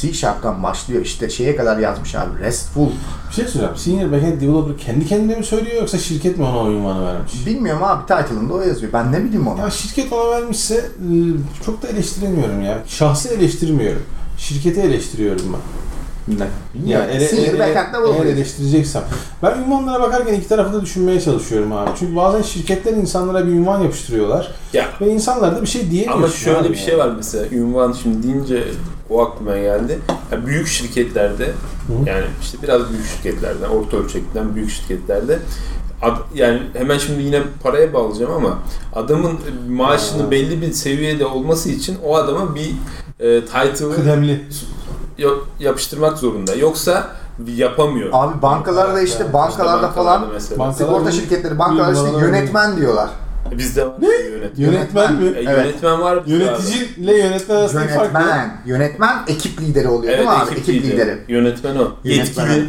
C Sharp'tan başlıyor. işte şeye kadar yazmış abi. RESTful. Bir şey soracağım. Senior Backend Developer kendi kendine mi söylüyor yoksa şirket mi ona o ünvanı vermiş? Bilmiyorum abi title'ında o yazıyor. Ben ne bileyim onu. Ya şirket ona vermişse e, çok da eleştiremiyorum ya. Şahsı eleştirmiyorum. Şirketi eleştiriyorum ben. Ne? Yani ele, Senior ele- backend eğer developer. eleştireceksem. Ben ünvanlara bakarken iki tarafı da düşünmeye çalışıyorum abi. Çünkü bazen şirketler insanlara bir ünvan yapıştırıyorlar. Ya Ve insanlar da bir şey diyemiyor. Ama şöyle bir şey var mesela ünvan şimdi deyince o aklıma geldi. Ya büyük şirketlerde yani işte biraz büyük şirketlerden, orta ölçekten büyük şirketlerde ad- yani hemen şimdi yine paraya bağlayacağım ama adamın maaşının belli bir seviyede olması için o adama bir e, Kıdemli. Yo- yapıştırmak zorunda. Yoksa yapamıyor. Abi bankalarda işte bankalarda İşte falan bankalarda mesela. Sigorta şirketleri bankalar işte yönetmen diyorlar. Bizde var yönetmen. Yönetmen mi? E, Evet. Yönetmen var. bizde abi. Yöneticiyle yönetmen arasındaki fark ne? Yönetmen. Yönetmen ekip lideri oluyor Evet, değil mi abi? ekip, Ekip, lideri. lideri. Yönetmen o. Yönetmen. Yetkili.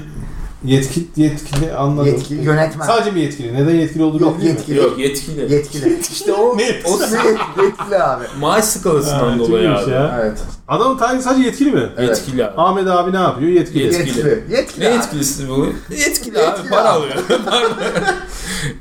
Yetkili, yetkili anladım. Yetkili yönetmen. Sadece bir yetkili. Neden yetkili olduğu Yok, yetkili. Yok yetkili. Yetkili. *laughs* İşte o, Ne *laughs* o Yet- yetkili abi. maaş skalasından çok dolayı abi. ya. Evet. Adamın tayini sadece yetkili mi? Evet. Yetkili abi. Ahmet abi ne yapıyor? Yetkili. Yetkili. Yetkili. Yetkili. Ne abi. yetkilisi bu? *laughs* Yetkili, abi. Yetkili Para abi. alıyor.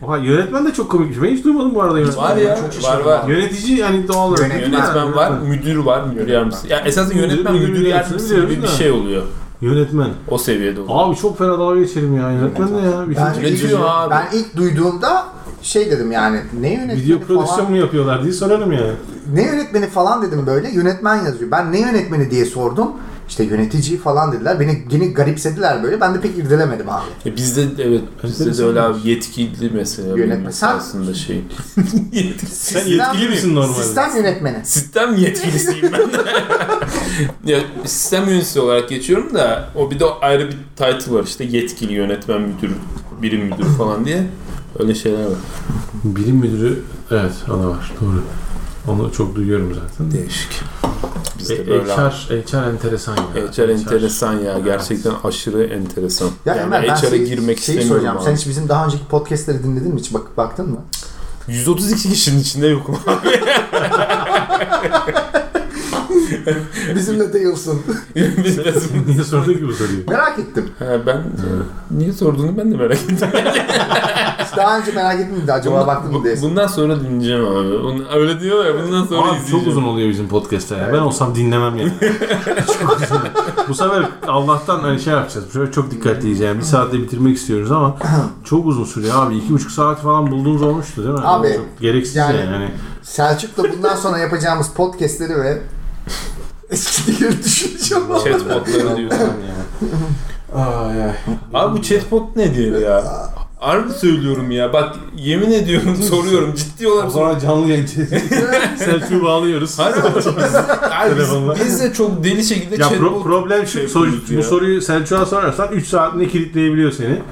Oha, yönetmen de çok komikmiş. Ben hiç duymadım bu arada yönetmen. var ya. Çok Var var. Yönetici yani doğal olarak. Yönet- Yönetmen var, müdür var, müdür yardımcısı. Ya esasında Müdür, yönetmen müdür, müdür yardımcısı gibi bir şey oluyor. Yönetmen. O seviyede oluyor. Abi çok fena dalga geçerim ya. Yönetmen ne ya? Bir Ben film Yönetiyor çekiyor. abi. Ben ilk duyduğumda şey dedim yani ne yönetmeni Video prodüksiyon falan. mu yapıyorlar diye sorarım yani. Ne yönetmeni falan dedim böyle. Yönetmen yazıyor. Ben ne yönetmeni diye sordum. İşte yönetici falan dediler. Beni yine garipsediler böyle. Ben de pek irdelemedim abi. E bizde evet bizde de öyle abi yetkili mesela. Yönetmen. benim Sen- aslında şey. *laughs* Yetkili. Sen yetkili misin normalde? Sistem yönetmeni. Sistem yetkilisiyim ben. *laughs* ya sistem yöneticisi olarak geçiyorum da o bir de ayrı bir title var işte yetkili yönetmen müdür, birim müdür falan diye öyle şeyler var. Bilim müdürü evet o da var. Doğru. Onu çok duyuyorum zaten. Değişik. Bizde E, böyle. HR, HR enteresan ya. HR enteresan ya. Gerçekten aşırı enteresan. Ya yani ben HR'a şey, girmek şeyi istemiyorum soracağım. abi. Sen hiç bizim daha önceki podcastleri dinledin mi hiç? Bak, baktın mı? 132 kişinin içinde yokum abi. *laughs* *laughs* Bizimle *laughs* değilsin. Niye sordun ki bu soruyu? merak ettim. Ha, ben niye sorduğunu ben de merak ettim. Daha önce merak ettim de acaba baktın mı diye. bundan sonra dinleyeceğim abi. Öyle diyor ya bundan sonra Abi izleyeceğim. çok uzun oluyor bizim podcast'ler ya. Ben olsam dinlemem yani. *laughs* çok uzun. Bu sefer Allah'tan hani şey yapacağız. Bu sefer çok dikkatliyiz yani. Bir saatte bitirmek istiyoruz ama *clears throat* çok uzun sürüyor abi. iki buçuk saat falan bulduğunuz olmuştu değil mi? Abi, Çok gereksiz yani- yani. yani. Selçuk'la bundan sonra yapacağımız podcastleri ve eskileri düşüneceğim. abi. Chatbotları diyorsun. Ay ay. Abi bu chatbot nedir ya? Harbi söylüyorum ya. Bak yemin ediyorum soruyorum. Ciddi O olarak soruyorum. zaman canlı yayın *laughs* Selçuk'u bağlıyoruz. Hayır abi biz, Telefonla. biz, biz de çok deli şekilde Ya pro- chatbot problem şu, şey sor- bu ya. soruyu Selçuk'a sorarsan 3 saatinde kilitleyebiliyor seni.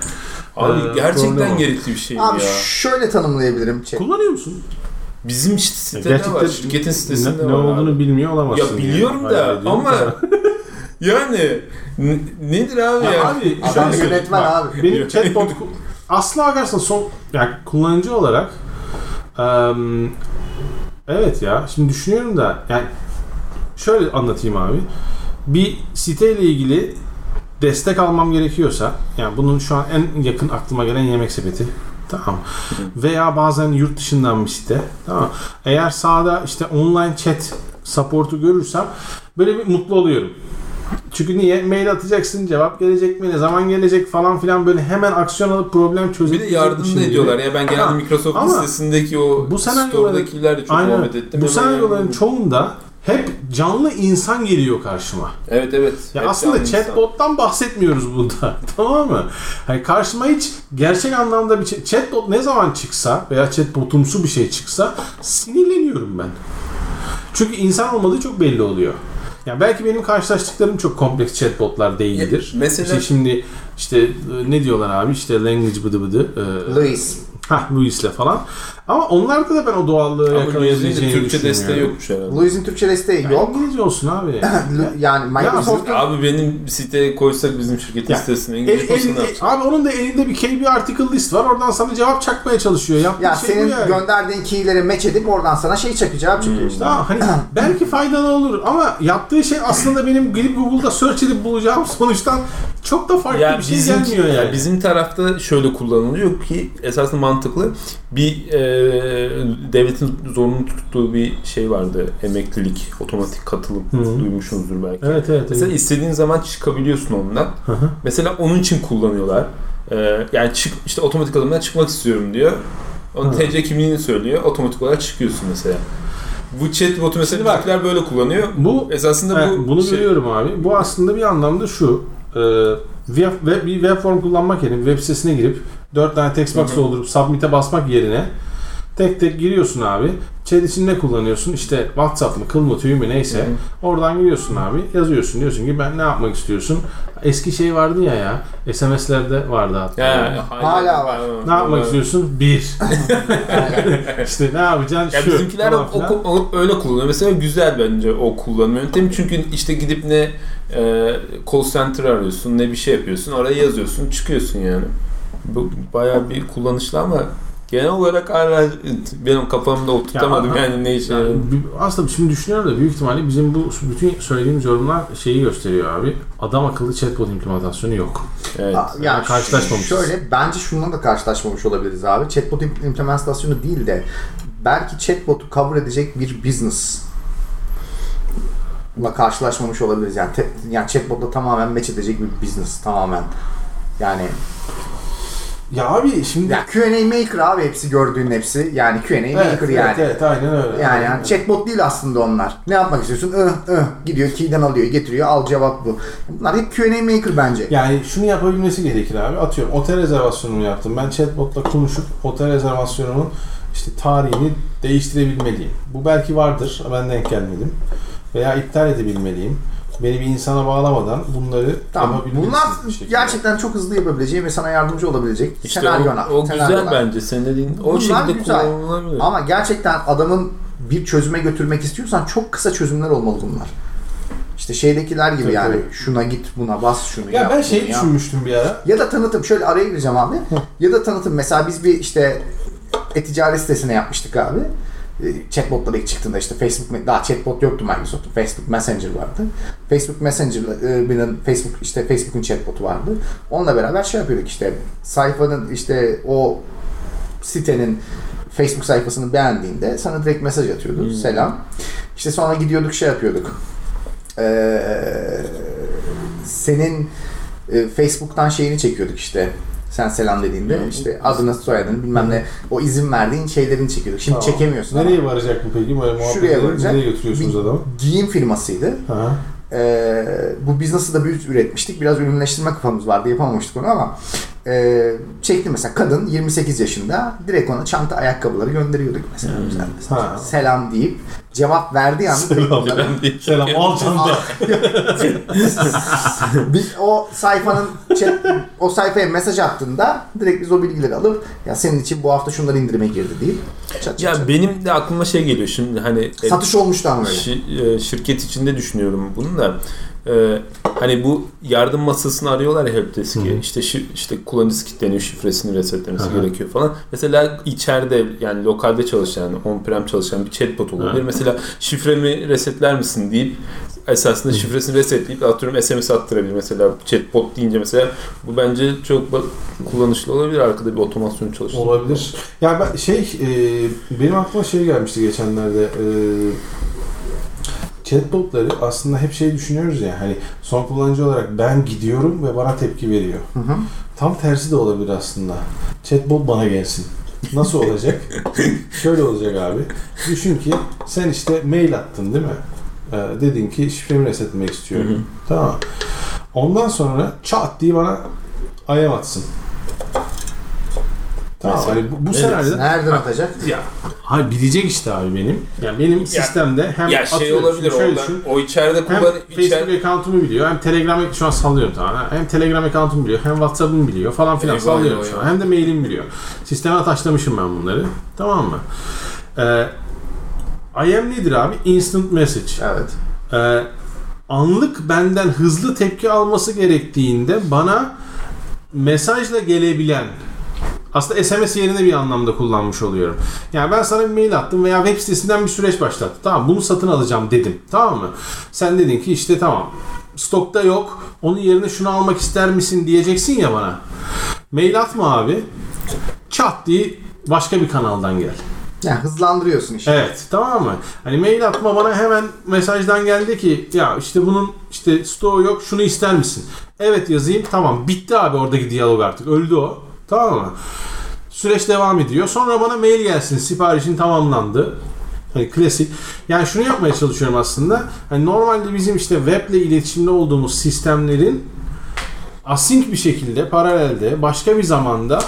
Abi Ee, problem gerçekten o. gerekli bir şey Abi ya. şöyle tanımlayabilirim. Chat. Kullanıyor musun? Bizim işte sitede Gerçekten var. Şirketin sitesinde ne, ne var. abi. olduğunu bilmiyor olamazsın. Ya biliyorum *laughs* yani. da Hayal ama yani nedir abi Ya ya? abi, Adam yönetmen bak, abi. Benim chatbot aslına bakarsan son yani kullanıcı olarak em, evet ya şimdi düşünüyorum da yani şöyle anlatayım abi. Bir siteyle ilgili destek almam gerekiyorsa yani bunun şu an en yakın aklıma gelen yemek sepeti Tamam. Veya bazen yurt dışından bir site. Tamam. Eğer sağda işte online chat support'u görürsem böyle bir mutlu oluyorum. Çünkü niye? Mail atacaksın, cevap gelecek mi, ne zaman gelecek falan filan böyle hemen aksiyon alıp problem Bir çözüp de yardım da ediyorlar ya ben genelde Ha, Microsoft ama sitesindeki o bu senaryoların- store'dakiler de çok Aynen. muhabbet ettim. Bu senaryoların çoğunda hep canlı insan geliyor karşıma. Evet evet. Ya Hep aslında canlı insan. chatbot'tan bahsetmiyoruz burada. *laughs* tamam mı? Hani karşıma hiç gerçek anlamda bir chat- chatbot ne zaman çıksa veya chatbotumsu bir şey çıksa sinirleniyorum ben. Çünkü insan olmadığı çok belli oluyor. Yani belki benim karşılaştıklarım çok kompleks chatbotlar değildir. Ya, mesela- İşte şimdi işte e, ne diyorlar abi işte language bıdı bıdı. E, Louis. Hah Louis'le falan. Ama onlarda da ben o doğallığı yakalayabileceğini Türkçe desteği yokmuş herhalde. Louis'in Türkçe desteği yok. İngilizce olsun abi. *laughs* yani Microsoft'un Abi benim siteye koysak bizim şirketin sitesine İngilizce elinde- ne yapacak? abi onun da elinde bir KB article list var. Oradan sana cevap çakmaya çalışıyor. Yaptığı ya şey senin yani. gönderdiğin keyleri match edip oradan sana şey çakacağı çıkıyor işte. Tamam, hani *clears throat* belki faydalı olur ama yaptığı şey aslında benim gidip Google'da search edip bulacağım *laughs* sonuçtan çok da farklı Ya bir şey bizim, gelmiyor yani. ya bizim tarafta şöyle kullanılıyor ki esasında mantıklı bir e, devletin zorunlu tuttuğu bir şey vardı emeklilik otomatik katılım Hı. duymuşsunuzdur belki. Evet evet. Mesela evet. istediğin zaman çıkabiliyorsun ondan. Hı hı. Mesela onun için kullanıyorlar. Ee, yani çık işte otomatik adımdan çıkmak istiyorum diyor. Onun Hı. TC kimliğini söylüyor. Otomatik olarak çıkıyorsun mesela. Bu chatbot'u mesela Şimdi bak, böyle kullanıyor. Bu Esasında bu bunu şey, görüyorum abi. Bu aslında bir anlamda şu. E, web, web- bir web form kullanmak yerine web sitesine girip 4 tane text box doldurup submit'e basmak yerine tek tek giriyorsun abi. Chat için ne kullanıyorsun? İşte WhatsApp mı, kıl mı, tüy mü neyse. Hı hı. Oradan giriyorsun abi. Yazıyorsun. Diyorsun ki ben ne yapmak istiyorsun? Eski şey vardı ya ya. SMS'lerde vardı hatta. Ya, Hala var. Ne yapmak istiyorsun? Bir. *laughs* işte ne yapacaksın? Ya Şu. bizimkiler falan o, filan. o- o- öyle kullanıyor. Mesela güzel bence o kullanım yöntemi. Çünkü işte gidip ne e, call center arıyorsun ne bir şey yapıyorsun. Oraya yazıyorsun çıkıyorsun yani. Bu bayağı bir kullanışlı ama genel olarak hala benim kafamda oturtamadım Ya, yani ne işe Yani aslında şimdi düşünüyorum da büyük ihtimalle bizim bu bütün söylediğimiz yorumlar şeyi gösteriyor abi. Adam akıllı chatbot implementasyonu yok. Evet. Aa, Yani karşılaşmamışız. Şöyle bence şundan da karşılaşmamış olabiliriz abi. Chatbot im- implementasyonu değil de belki chatbot'u cover edecek bir business la karşılaşmamış olabiliriz. Yani, te- yani chatbot'la tamamen match edecek bir business tamamen. Yani Ya abi şimdi ya Q&A maker abi hepsi gördüğün hepsi. Yani Q&A evet, maker evet, yani. evet, aynen öyle. Yani, yani chatbot değil aslında onlar. Ne yapmak istiyorsun? Ih, ih. Gidiyor key'den alıyor, getiriyor. Al cevap bu. Bunlar hep Q&A maker bence. Yani şunu yapabilmesi gerekir abi. Atıyorum otel rezervasyonumu yaptım. Ben chatbotla konuşup otel rezervasyonumun işte tarihini değiştirebilmeliyim. Bu belki vardır. Ben denk gelmedim. Veya iptal edebilmeliyim. Beni bir insana bağlamadan bunları Tamam. Bunlar şekilde. gerçekten çok hızlı yapabileceği ve sana yardımcı olabilecek İşte senaryolar. o, o güzel senaryolar. bence. Senin dediğin o Bunlar şekilde güzel. kullanılabilir. Ama gerçekten adamın bir çözüme götürmek istiyorsan çok kısa çözümler olmalı bunlar. İşte şeydekiler gibi Tabii, yani şuna git buna bas şunu Ya yap. ben şey düşünmüştüm bir ara. Ya da tanıtım şöyle araya gireceğim abi. ya da tanıtım mesela biz bir işte e-ticaret sitesine yapmıştık abi. E, Chatbotlar ilk çıktığında işte Facebook daha chatbot yoktu Microsoft'un. Facebook Messenger vardı. Facebook Messenger'ın Facebook işte Facebook'un chatbotu vardı. Onunla beraber şey yapıyorduk işte sayfanın işte o sitenin Facebook sayfasını beğendiğinde sana direkt mesaj atıyordu. Selam. İşte sonra gidiyorduk şey yapıyorduk. Ee, senin e, Facebook'tan şeyini çekiyorduk işte. Sen selam dediğinde işte adını soyadını bilmem ne o izin verdiğin şeylerini çekiyorduk. Şimdi Tamam. çekemiyorsun ama. Nereye varacak bu peki? Böyle muhabbet Şuraya varacak. Nereye götürüyorsunuz adamı? Giyim firmasıydı. Ee, bu business'ı da bir üretmiştik. Biraz ürünleştirme kafamız vardı. Yapamamıştık onu ama e, çektim mesela kadın 28 yaşında direkt ona çanta ayakkabıları gönderiyorduk mesela. Mesela. Ha. Selam deyip cevap verdiği anda direkt onlara Selam al çanta. *laughs* biz o sayfanın chat, o sayfaya mesaj attığında direkt biz o bilgileri alıp ya senin için bu hafta şunlar indirime girdi deyip çat çat Ya çat. benim de aklıma şey geliyor şimdi hani e, satış olmuştu ama öyle. şi- e, şirket içinde düşünüyorum bunu da. E, hani bu yardım masasını arıyorlar ya helpdesk'i. Hı hı. İşte şi- işte kullanıcısı kilitleniyor, şifresini resetlemesi Hı hı. gerekiyor falan. Mesela içeride yani lokalde çalışan, on-prem çalışan bir chatbot olabilir. Hı. Mesela şifremi resetler misin deyip esasında şifresini resetleyip atıyorum SMS attırabilir mesela chatbot deyince mesela bu bence çok kullanışlı olabilir arkada bir otomasyon çalıştırmak. Olabilir. Ya ben şey e, benim aklıma şey gelmişti geçenlerde. E, chatbotları aslında hep şey düşünüyoruz ya hani son kullanıcı olarak ben gidiyorum ve bana tepki veriyor. Hı hı. Tam tersi de olabilir aslında. Chatbot bana gelsin. Nasıl olacak? *laughs* Şöyle olacak abi. Düşün ki sen işte mail attın değil mi? Ee, dedin ki şifremi resetlemek istiyorum. Hı hı. Tamam. Ondan sonra çat diye bana IM atsın. Tamam Mesela. hani bu, bu Evet. senaryoda Nereden atacak? ya hayır bilecek işte abi benim. Yani benim sistemde hem ya şey olabilir şöyle oradan. düşün, O içeride hem kullan Facebook içer account'umu biliyor, hem Telegram şu an sallıyorum tamam. Hem Telegram account'umu biliyor, hem WhatsApp'ımı biliyor falan filan Eyvah, sallıyorum şu an. Hem de mailimi biliyor. Sisteme ataşlamışım ben bunları. Tamam mı? Ee, IM nedir abi? Instant message. Evet. Ee, anlık benden hızlı tepki alması gerektiğinde bana mesajla gelebilen aslında SMS yerine bir anlamda kullanmış oluyorum. Yani ben sana bir mail attım veya web sitesinden bir süreç başlattım. Tamam bunu satın alacağım dedim. Tamam mı? Sen dedin ki işte tamam stokta yok. Onun yerine şunu almak ister misin diyeceksin ya bana. Mail atma abi. Çat diye başka bir kanaldan gel. Yani hızlandırıyorsun işi. Evet tamam mı? Hani mail atma bana hemen mesajdan geldi ki ya işte bunun işte stoğu yok şunu ister misin? Evet yazayım tamam bitti abi oradaki diyalog artık öldü o. Tamam mı? Süreç devam ediyor. Sonra bana mail gelsin siparişin tamamlandı. Hani klasik. Yani şunu yapmaya çalışıyorum aslında. Hani normalde bizim işte weble iletişimde olduğumuz sistemlerin async bir şekilde paralelde başka bir zamanda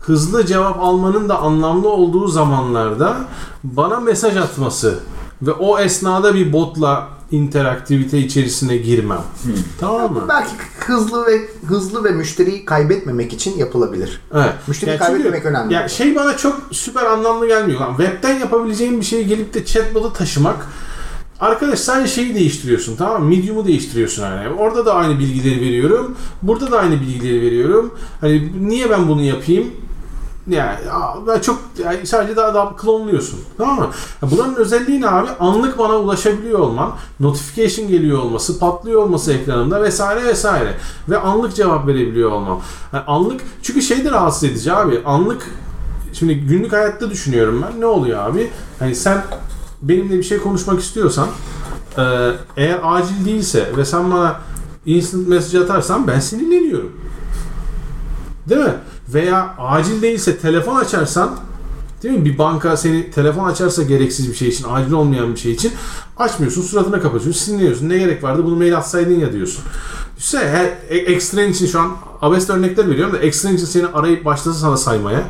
hızlı cevap almanın da anlamlı olduğu zamanlarda bana mesaj atması ve o esnada bir botla interaktivite içerisine girmem. Tamam mı? Belki hızlı ve hızlı ve müşteriyi kaybetmemek için yapılabilir. Evet. Müşteriyi çünkü- kaybetmemek önemli. Ya şey bana çok süper anlamlı gelmiyor. Lan webten yapabileceğin bir şeyi gelip de chatbot'a taşımak Arkadaş sadece şeyi değiştiriyorsun tamam mı? Medium'u değiştiriyorsun hani. Orada da aynı bilgileri veriyorum. Burada da aynı bilgileri veriyorum. Hani niye ben bunu yapayım? Yani çok yani sadece daha daha klonluyorsun. Tamam mı? Bunların özelliği ne abi? Anlık bana ulaşabiliyor olman, notification geliyor olması, patlıyor olması ekranımda vesaire vesaire. Ve anlık cevap verebiliyor olmam. Yani anlık çünkü şey de rahatsız edici abi. Anlık şimdi günlük hayatta düşünüyorum ben. Ne oluyor abi? Hani sen benimle bir şey konuşmak istiyorsan eğer acil değilse ve sen bana instant mesaj atarsan ben sinirleniyorum. Değil mi? Veya acil değilse telefon açarsan değil mi? Bir banka seni telefon açarsa gereksiz bir şey için, acil olmayan bir şey için açmıyorsun, suratına kapatıyorsun, sinirleniyorsun. Ne gerek vardı? Bunu mail atsaydın ya diyorsun. Düşünsene her e- ekstren için şu an abest örnekler veriyorum da ekstren için seni arayıp başlasa sana saymaya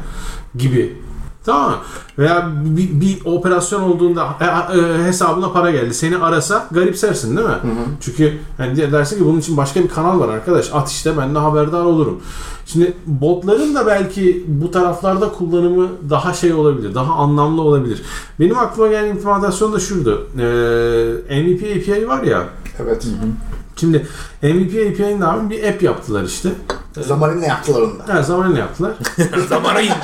gibi. Tamam mı? Veya bir, bir operasyon olduğunda e, e, hesabına para geldi. Seni arasa garipsersin değil mi? Çünkü hani dersin ki bunun için başka bir kanal var arkadaş. At işte ben de haberdar olurum. Şimdi botların da belki bu taraflarda kullanımı daha şey olabilir. Daha anlamlı olabilir. Benim aklıma gelen implementasyon da şuydu. Ee, MVP API var ya. Evet. Şimdi MVP API'nin abi bir app yaptılar işte. Zamanın ne yaptılar onu da? Her zaman ne yaptılar? *laughs* Zamana indi.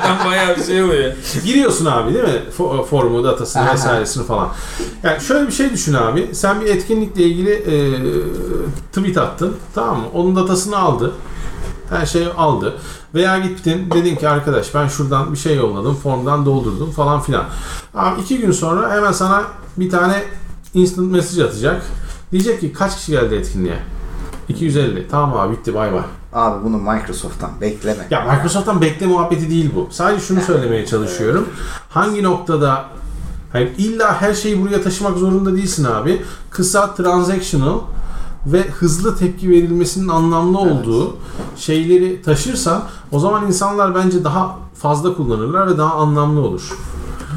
Adam bayağı bir şey oluyor. Giriyorsun abi değil mi? Fo- Formu, datasını Aha. vesairesini falan. Yani şöyle bir şey düşün abi. Sen bir etkinlikle ilgili e, tweet attın. Tamam mı? Onun datasını aldı. Her şeyi aldı. Veya gittin dedin ki arkadaş ben şuradan bir şey yolladım. Formdan doldurdum falan filan. Abi iki gün sonra hemen sana bir tane instant mesaj atacak. Diyecek ki kaç kişi geldi etkinliğe? 250. Tamam abi bitti bay bay. Abi bunu Microsoft'tan bekleme. Ya Microsoft'tan bekle muhabbeti değil bu. Sadece şunu söylemeye çalışıyorum. Hangi noktada hani illa her şeyi buraya taşımak zorunda değilsin abi. Kısa, transactional ve hızlı tepki verilmesinin anlamlı olduğu şeyleri taşırsan o zaman insanlar bence daha fazla kullanırlar ve daha anlamlı olur.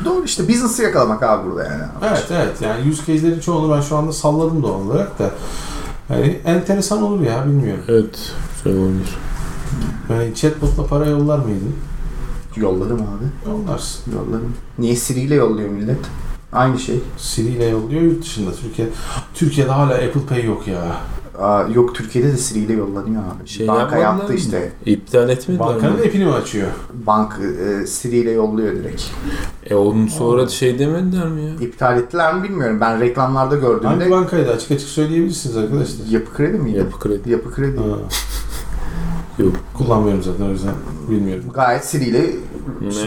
Doğru işte business'ı yakalamak abi burada yani. Evet evet yani use case'lerin çoğunu ben şu anda salladım doğal olarak da. Yani enteresan olur ya bilmiyorum. Evet. Güzel olabilir. Yani chatbot'la para yollar mıydın? Yolladım abi. Yollarsın. Yolladım. Niye Siri ile yolluyor millet? Aynı şey. Siri ile yolluyor yurt dışında. Türkiye Türkiye'de hala Apple Pay yok ya. Aa, yok Türkiye'de de Siri ile yollanıyor abi. Şey Banka yaptı mı? işte. İptal etmediler Bankanın mi? app'ini mi açıyor? Bank e, Siri ile yolluyor direkt. E onun sonra şey demediler mi ya? İptal ettiler mi bilmiyorum. Ben reklamlarda Hangi gördüğümde bankaydı? Açık açık söyleyebilirsiniz arkadaşlar. Yapı Kredi miydi? Yapı kredi. Yapı Kredi. *laughs* Yok. kullanmıyorum zaten o yüzden bilmiyorum. Gayet Siri ile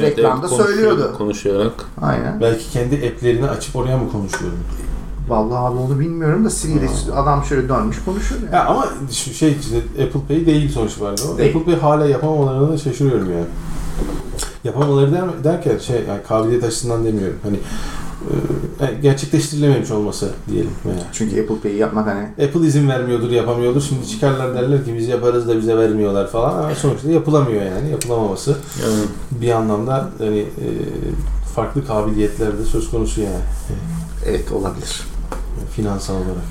reklamda evet, konuşuyor- söylüyordu. Konuşarak. Aynen. Belki kendi app'lerini açıp oraya mı konuşuyorum? Vallahi abi onu bilmiyorum da Siri ile adam şöyle dönmüş konuşuyor yani. Ya ama şu şey işte Apple Pay değil sonuç Değil. Apple Pay hala yapamamalarına şaşırıyorum yani. Yapamamaları der, derken şey yani kabiliyet açısından demiyorum. Hani e, gerçekleştirilememiş olması diyelim veya. Çünkü Apple Pay'i yapmak hani Apple izin vermiyordur, yapamıyordur. Şimdi çıkarlar derler ki biz yaparız da bize vermiyorlar falan. Ama sonuçta yapılamıyor yani. Yapılamaması Yani bir anlamda hani e, farklı kabiliyetler de söz konusu yani. evet olabilir. Finansal olarak.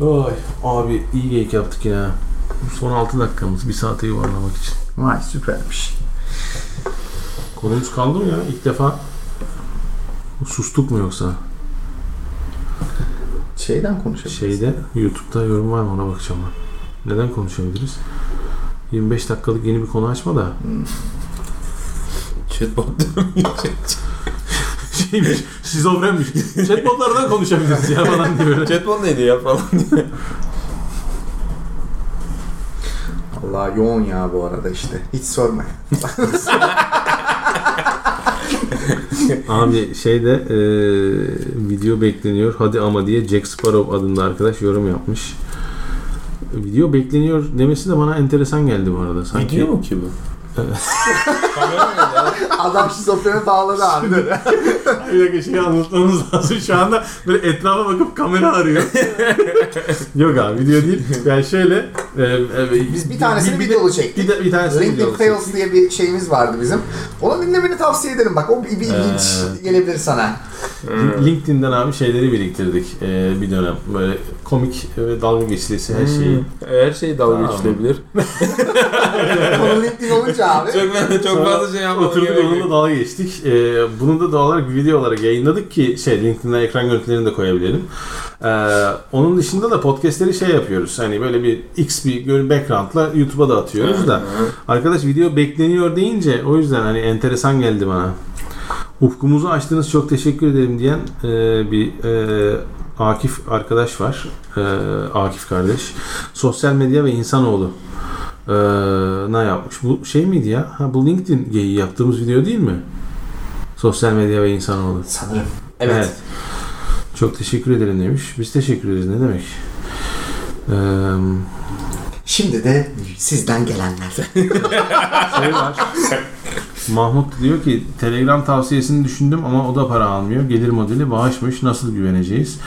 Oy abi iyi geyik yaptık ya. Son 6 dakikamız. Bir saate yuvarlamak için. Vay süpermiş. Konumuz kaldı mı ya? İlk defa sustuk mu yoksa? Şeyden konuşabiliriz. Şeyde YouTube'da yorum var mı ona bakacağım ben. Neden konuşabiliriz? 25 dakikalık yeni bir konu açma da. chatbot Şeymiş, şizofrenmiş. Chatbotlardan konuşabiliriz ya falan diye böyle. Chatbot neydi ya falan diye. Allah yoğun ya bu arada işte. Hiç sorma. Abi şeyde e, video bekleniyor hadi ama diye Jack Sparrow adında arkadaş yorum yapmış. Video bekleniyor demesi de bana enteresan geldi bu arada. Sanki Video mu ki bu? Kamera ya? Adam şizofreni bağladı abi. Bir dakika şeyi anlatmamız lazım. Şu anda böyle etrafa bakıp kamera arıyor. Yok abi video değil. Yani şöyle e, e, Biz bir tanesini de- videolu çektik. Bir, de, bir tanesini videolu çektik. Fails diye bir şeyimiz vardı bizim. Onu dinlemeni tavsiye ederim bak. O bir, bir ilginç Ee, gelebilir sana. LinkedIn'den abi şeyleri biriktirdik e, bir dönem. Böyle komik ve dalga geçilisi her şeyi. Hmm, Her şey dalga Tamam. geçilebilir. *laughs* Konu LinkedIn olunca abi. çok ben de çok Sonra fazla şey yapmam Oturduk onunla dalga geçtik. Ee, bunu da doğal olarak bir video olarak yayınladık ki şey LinkedIn'den ekran görüntülerini de koyabilelim. Ee, onun dışında da podcastleri şey yapıyoruz. Hani böyle bir X bir background'la YouTube'a da atıyoruz da. Arkadaş video bekleniyor deyince o yüzden hani enteresan geldi bana. Ufkumuzu açtınız çok teşekkür ederim diyen e, bir e, Akif arkadaş var. E, Akif kardeş. Sosyal medya ve insanoğlu e, ne yapmış? Bu şey miydi ya? Ha, bu LinkedIn geyiği yaptığımız video değil mi? Sosyal medya ve insanoğlu. Sanırım. Evet. Çok teşekkür ederim demiş. Biz teşekkür ederiz. Ne demek? Eee Şimdi de sizden gelenler. şey var. *laughs* Mahmut diyor ki Telegram tavsiyesini düşündüm ama o da para almıyor. Gelir modeli bağışmış. Nasıl güveneceğiz?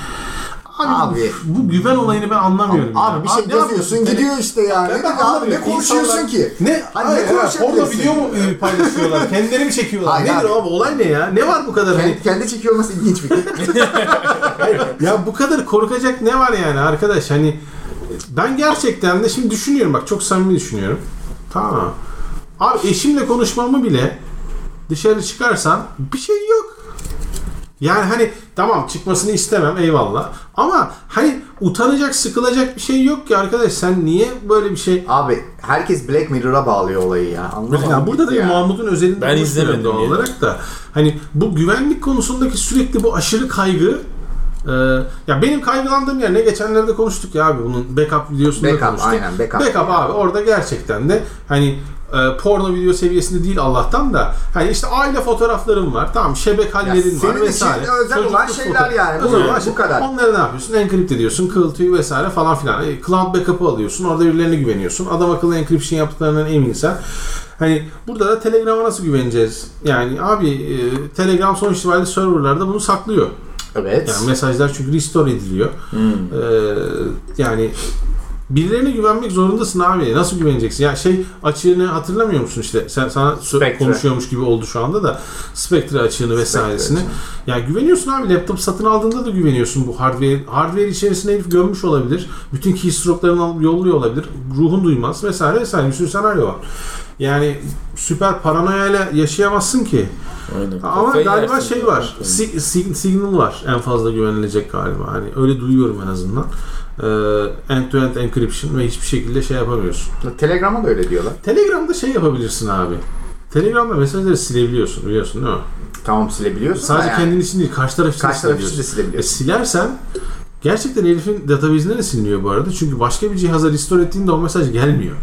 Abi. bu güven olayını ben anlamıyorum. ya. Abi bir şey ne yazıyorsun yapıyorsun? gidiyor işte yani. Ben- ben abi, ne konuşuyorsun İnsanlar- ki? Ne? Hani Hayır, ne konuşabilirsin? Orada video mu e, paylaşıyorlar? *laughs* Kendileri mi çekiyorlar? Hayır Nedir abi. abi? Olay ne ya? Ne var bu kadar? Hani, Kendi, kendi çekiyor olması ilginç bir şey. *laughs* *laughs* ya bu kadar korkacak ne var yani arkadaş? Hani ben gerçekten de şimdi düşünüyorum bak çok samimi düşünüyorum. Tamam. Abi eşimle konuşmamı bile dışarı çıkarsan bir şey yok. Yani hani tamam çıkmasını istemem eyvallah. Ama hani utanacak, sıkılacak bir şey yok ki arkadaş. Sen niye böyle bir şey... Abi herkes Black Mirror'a bağlıyor olayı ya. Anlamadım. Ya burada da ya. Mahmut'un özelinde Ben izlemedim doğal yani. olarak da hani bu güvenlik konusundaki sürekli bu aşırı kaygı e, ya benim kaygılandığım yer ne geçenlerde konuştuk ya abi bunun backup videosunda Backup, konuştuk. aynen, backup. Backup abi orada gerçekten de hani e, porno video seviyesinde değil Allah'tan da hani işte aile fotoğraflarım var tamam şebek hallerin senin var vesaire. özel olan şeyler foto- yani. Bu, Özel olan bu kadar. Onları ne yapıyorsun? Encrypt ediyorsun, kıl tüyü vesaire falan filan. E, Cloud backup'ı alıyorsun. Orada birilerine güveniyorsun. Adam akıllı encryption yaptıklarından eminsen. Hani burada da Telegram'a nasıl güveneceğiz? Yani abi e, Telegram sonuç itibariyle serverlarda bunu saklıyor. Evet. Yani mesajlar çünkü restore ediliyor. Hmm. Ee, yani birilerine güvenmek zorundasın abi. Nasıl güveneceksin? Ya şey açığını hatırlamıyor musun işte? Sen sana Spectre. konuşuyormuş gibi oldu şu anda da Spectre açığını vesairesini. açığını. Ya güveniyorsun abi. Laptop satın aldığında da güveniyorsun bu hardware. Hardware içerisine herif gömmüş olabilir. Bütün keystroke'larını alıp yolluyor olabilir. Ruhun duymaz vesaire vesaire. Bir sürü senaryo var. Yani süper paranoyayla yaşayamazsın ki. Aynen. Ama Kafayı galiba şey var. Si- si- Signal var en fazla güvenilecek galiba. Hani öyle duyuyorum en azından. Ee, end-to-end encryption ve hiçbir şekilde şey yapamıyorsun. Telegram'a da öyle diyorlar. Telegram'da şey yapabilirsin abi. Telegram'da mesajları silebiliyorsun biliyorsun değil mi? Tamam silebiliyorsun Sadece yani. kendin için değil karşı taraf için Karşı taraf için de silebiliyorsun. E, silersen gerçekten herifin database'ine de siliniyor bu arada. Çünkü başka bir cihaza restore ettiğinde o mesaj gelmiyor.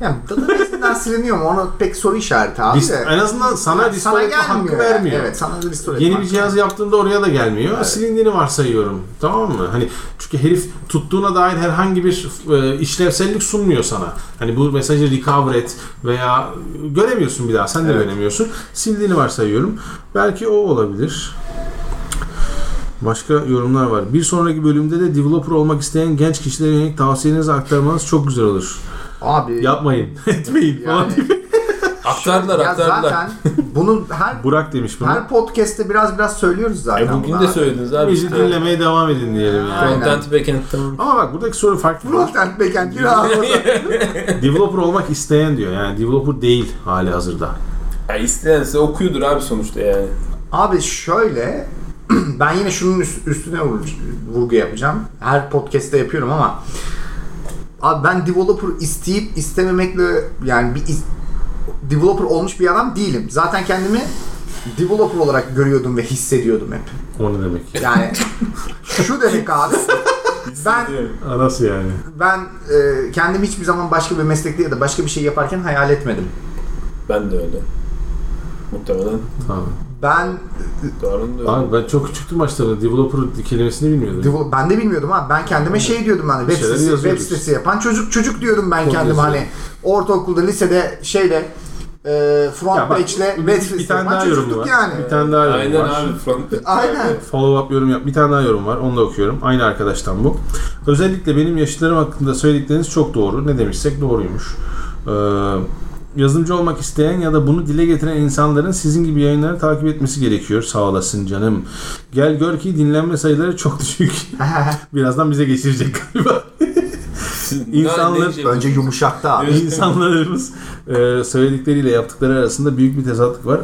Yani listelerden siliniyor mu? Onu pek soru işareti abi de. en azından sana sana restore etme hakkı yani. vermiyor. Evet sana restore etme Yeni bir cihaz yaptığında oraya da gelmiyor. Silindiğini varsayıyorum. Tamam mı? Hani çünkü herif tuttuğuna dair herhangi bir e, işlevsellik sunmuyor sana. Hani bu mesajı recover et veya göremiyorsun bir daha. Sen de Evet. göremiyorsun. Sildiğini varsayıyorum. Belki o olabilir. Başka yorumlar var. Bir sonraki bölümde de developer olmak isteyen genç kişilere yönelik tavsiyelerinizi aktarmanız çok güzel olur. Abi Yapmayın, *laughs* etmeyin falan yani, diye. *laughs* Aktardılar ya aktardılar. zaten bunu her *laughs* Burak demiş bunu. her podcast'te biraz biraz söylüyoruz zaten. E bugün de abi. söylediniz abi. Bizi işte. dinlemeye devam edin diyelim yani. Aynen. Frontend backend tamam. Ama bak buradaki soru farklı. Frontend backend ağzına. developer olmak isteyen diyor. Yani developer değil hali hazırda. Ya isteyense okuyordur abi sonuçta yani. Abi şöyle *clears throat* ben yine şunun üst- üstüne vur- vurgu yapacağım. Her podcast'te yapıyorum ama abi ben developer isteyip istememekle yani bir is- developer olmuş bir adam değilim. Zaten kendimi developer olarak görüyordum ve hissediyordum hep. O ne demek? Yani *laughs* şu demek abi ben Nasıl yani? ben e, kendimi hiçbir zaman başka bir meslekte ya da başka bir şey yaparken hayal etmedim. Ben de öyle. Muhtemelen Tamam. Ben. Abi ben çok küçüktüm başta. Developer kelimesini bilmiyordum. Devel- ben de bilmiyordum ha. Ben kendime şey diyordum hani web şeyler sitesi, web yazıyoruz. sitesi yapan çocuk çocuk diyordum ben Kod kendime yazıyor. hani ortaokulda lisede şeyle e, front Ya bak, page'le bir- web bir sitesi tane yapan daha yorum var. yani. Bir tane daha yorum Aynen var. abi front Aynen. *laughs* Follow up yorum yap. Bir tane daha yorum var. Onu da okuyorum. Aynı arkadaştan bu. Özellikle benim yaşıtlarım hakkında söyledikleriniz çok doğru. Ne demişsek doğruymuş. Ee, yazılımcı olmak isteyen ya da bunu dile getiren insanların sizin gibi yayınları takip etmesi gerekiyor. Sağ olasın canım. Gel gör ki dinlenme sayıları çok *laughs* düşük. *laughs* Birazdan bize geçirecek galiba. İnsanlar- Önce yumuşaktı abi. İnsanlarımız e, söyledikleriyle yaptıkları arasında büyük bir tezatlık var.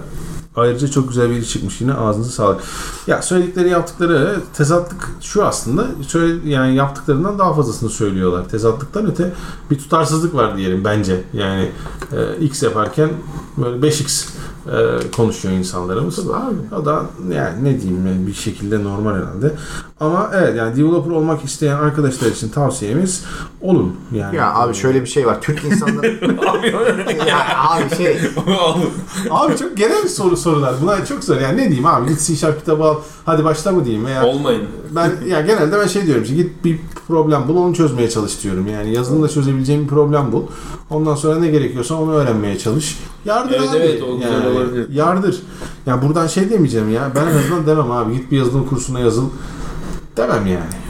Ayrıca çok güzel bir çıkmış yine ağzınıza sağlık. Ya söyledikleri yaptıkları tezatlık şu aslında söyle, yani yaptıklarından daha fazlasını söylüyorlar. Tezatlıktan öte bir tutarsızlık var diyelim bence. Yani e, X yaparken böyle 5X e, konuşuyor insanlarımız. Abi. O da yani ne diyeyim yani bir şekilde normal herhalde. Ama evet yani developer olmak isteyen arkadaşlar için tavsiyemiz olun. Yani Ya abi şöyle bir şey var. Türk insanları *laughs* ya abi şey *laughs* Abi çok genel bir soru sorular. Bunlar çok zor. Yani ne diyeyim abi git C Sharp kitabı al. Hadi başla mı diyeyim veya Olmayın. ben ya genelde ben şey diyorum işte git bir problem bul onu çözmeye çalış diyorum. Yani yazılımda çözebileceğin bir problem bul. Ondan sonra ne gerekiyorsa onu öğrenmeye çalış. Yardır Evet, abi. evet, o güzel yani, olabilir. Yardır. Ya buradan şey demeyeceğim ya. Ben en azından demem abi git bir yazılım kursuna yazıl. Demem yani.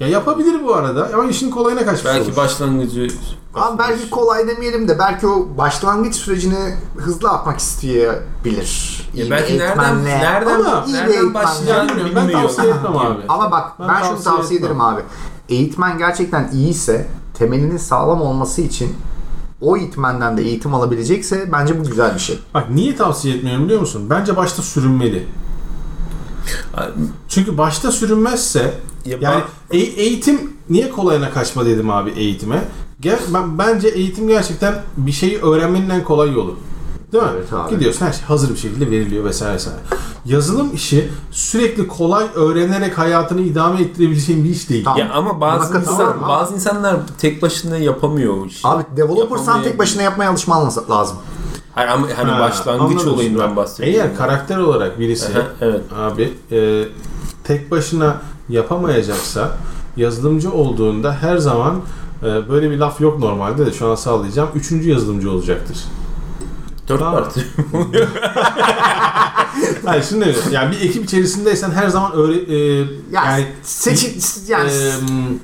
Ya yapabilir bu arada ama işin kolayına kaçmış Belki olur. başlangıcı Abi belki kolay demeyelim de belki o başlangıç sürecini hızlı atmak isteyebilir. Ya İyi belki bir nereden eğitmenle. nereden Ama iyi bir nereden eğitmenle. başlayacağını bilmiyorum, ben tavsiye etmem abi. Ama bak Ben ben, şunu tavsiye tavsiye etmem. ederim abi. Eğitmen gerçekten iyiyse temelinin sağlam olması için o eğitmenden de eğitim alabilecekse bence bu güzel bir şey. Bak niye tavsiye etmiyorum biliyor musun? Bence başta sürünmeli. Çünkü başta sürünmezse Ya yani bak- e- eğitim niye kolayına kaçma dedim abi eğitime. Gel, ben, bence eğitim gerçekten bir şeyi öğrenmenin en kolay yolu. Değil mi? Evet abi. Gidiyorsun her şey hazır bir şekilde veriliyor vesaire vesaire. Yazılım işi sürekli kolay öğrenerek hayatını idame ettirebileceğin bir iş değil. Tamam. Ya ama bazı katılıyorum insan ama- bazı insanlar tek başına yapamıyor o işi. Abi developer sen Yapamayabilir. tek başına yapmaya alışman lazım. Hayır ama hani Ha, başlangıç olayından bahsediyorum. Eğer karakter olarak birisi Aha, evet. abi e, tek başına yapamayacaksa yazılımcı olduğunda her zaman e, böyle bir laf yok normalde de şu an sağlayacağım. Üçüncü yazılımcı olacaktır. Dört Tamam. parti. *laughs* Hayır şimdi yani bir ekip içerisindeysen her zaman öyle e, Yani, yani seçi, yani e,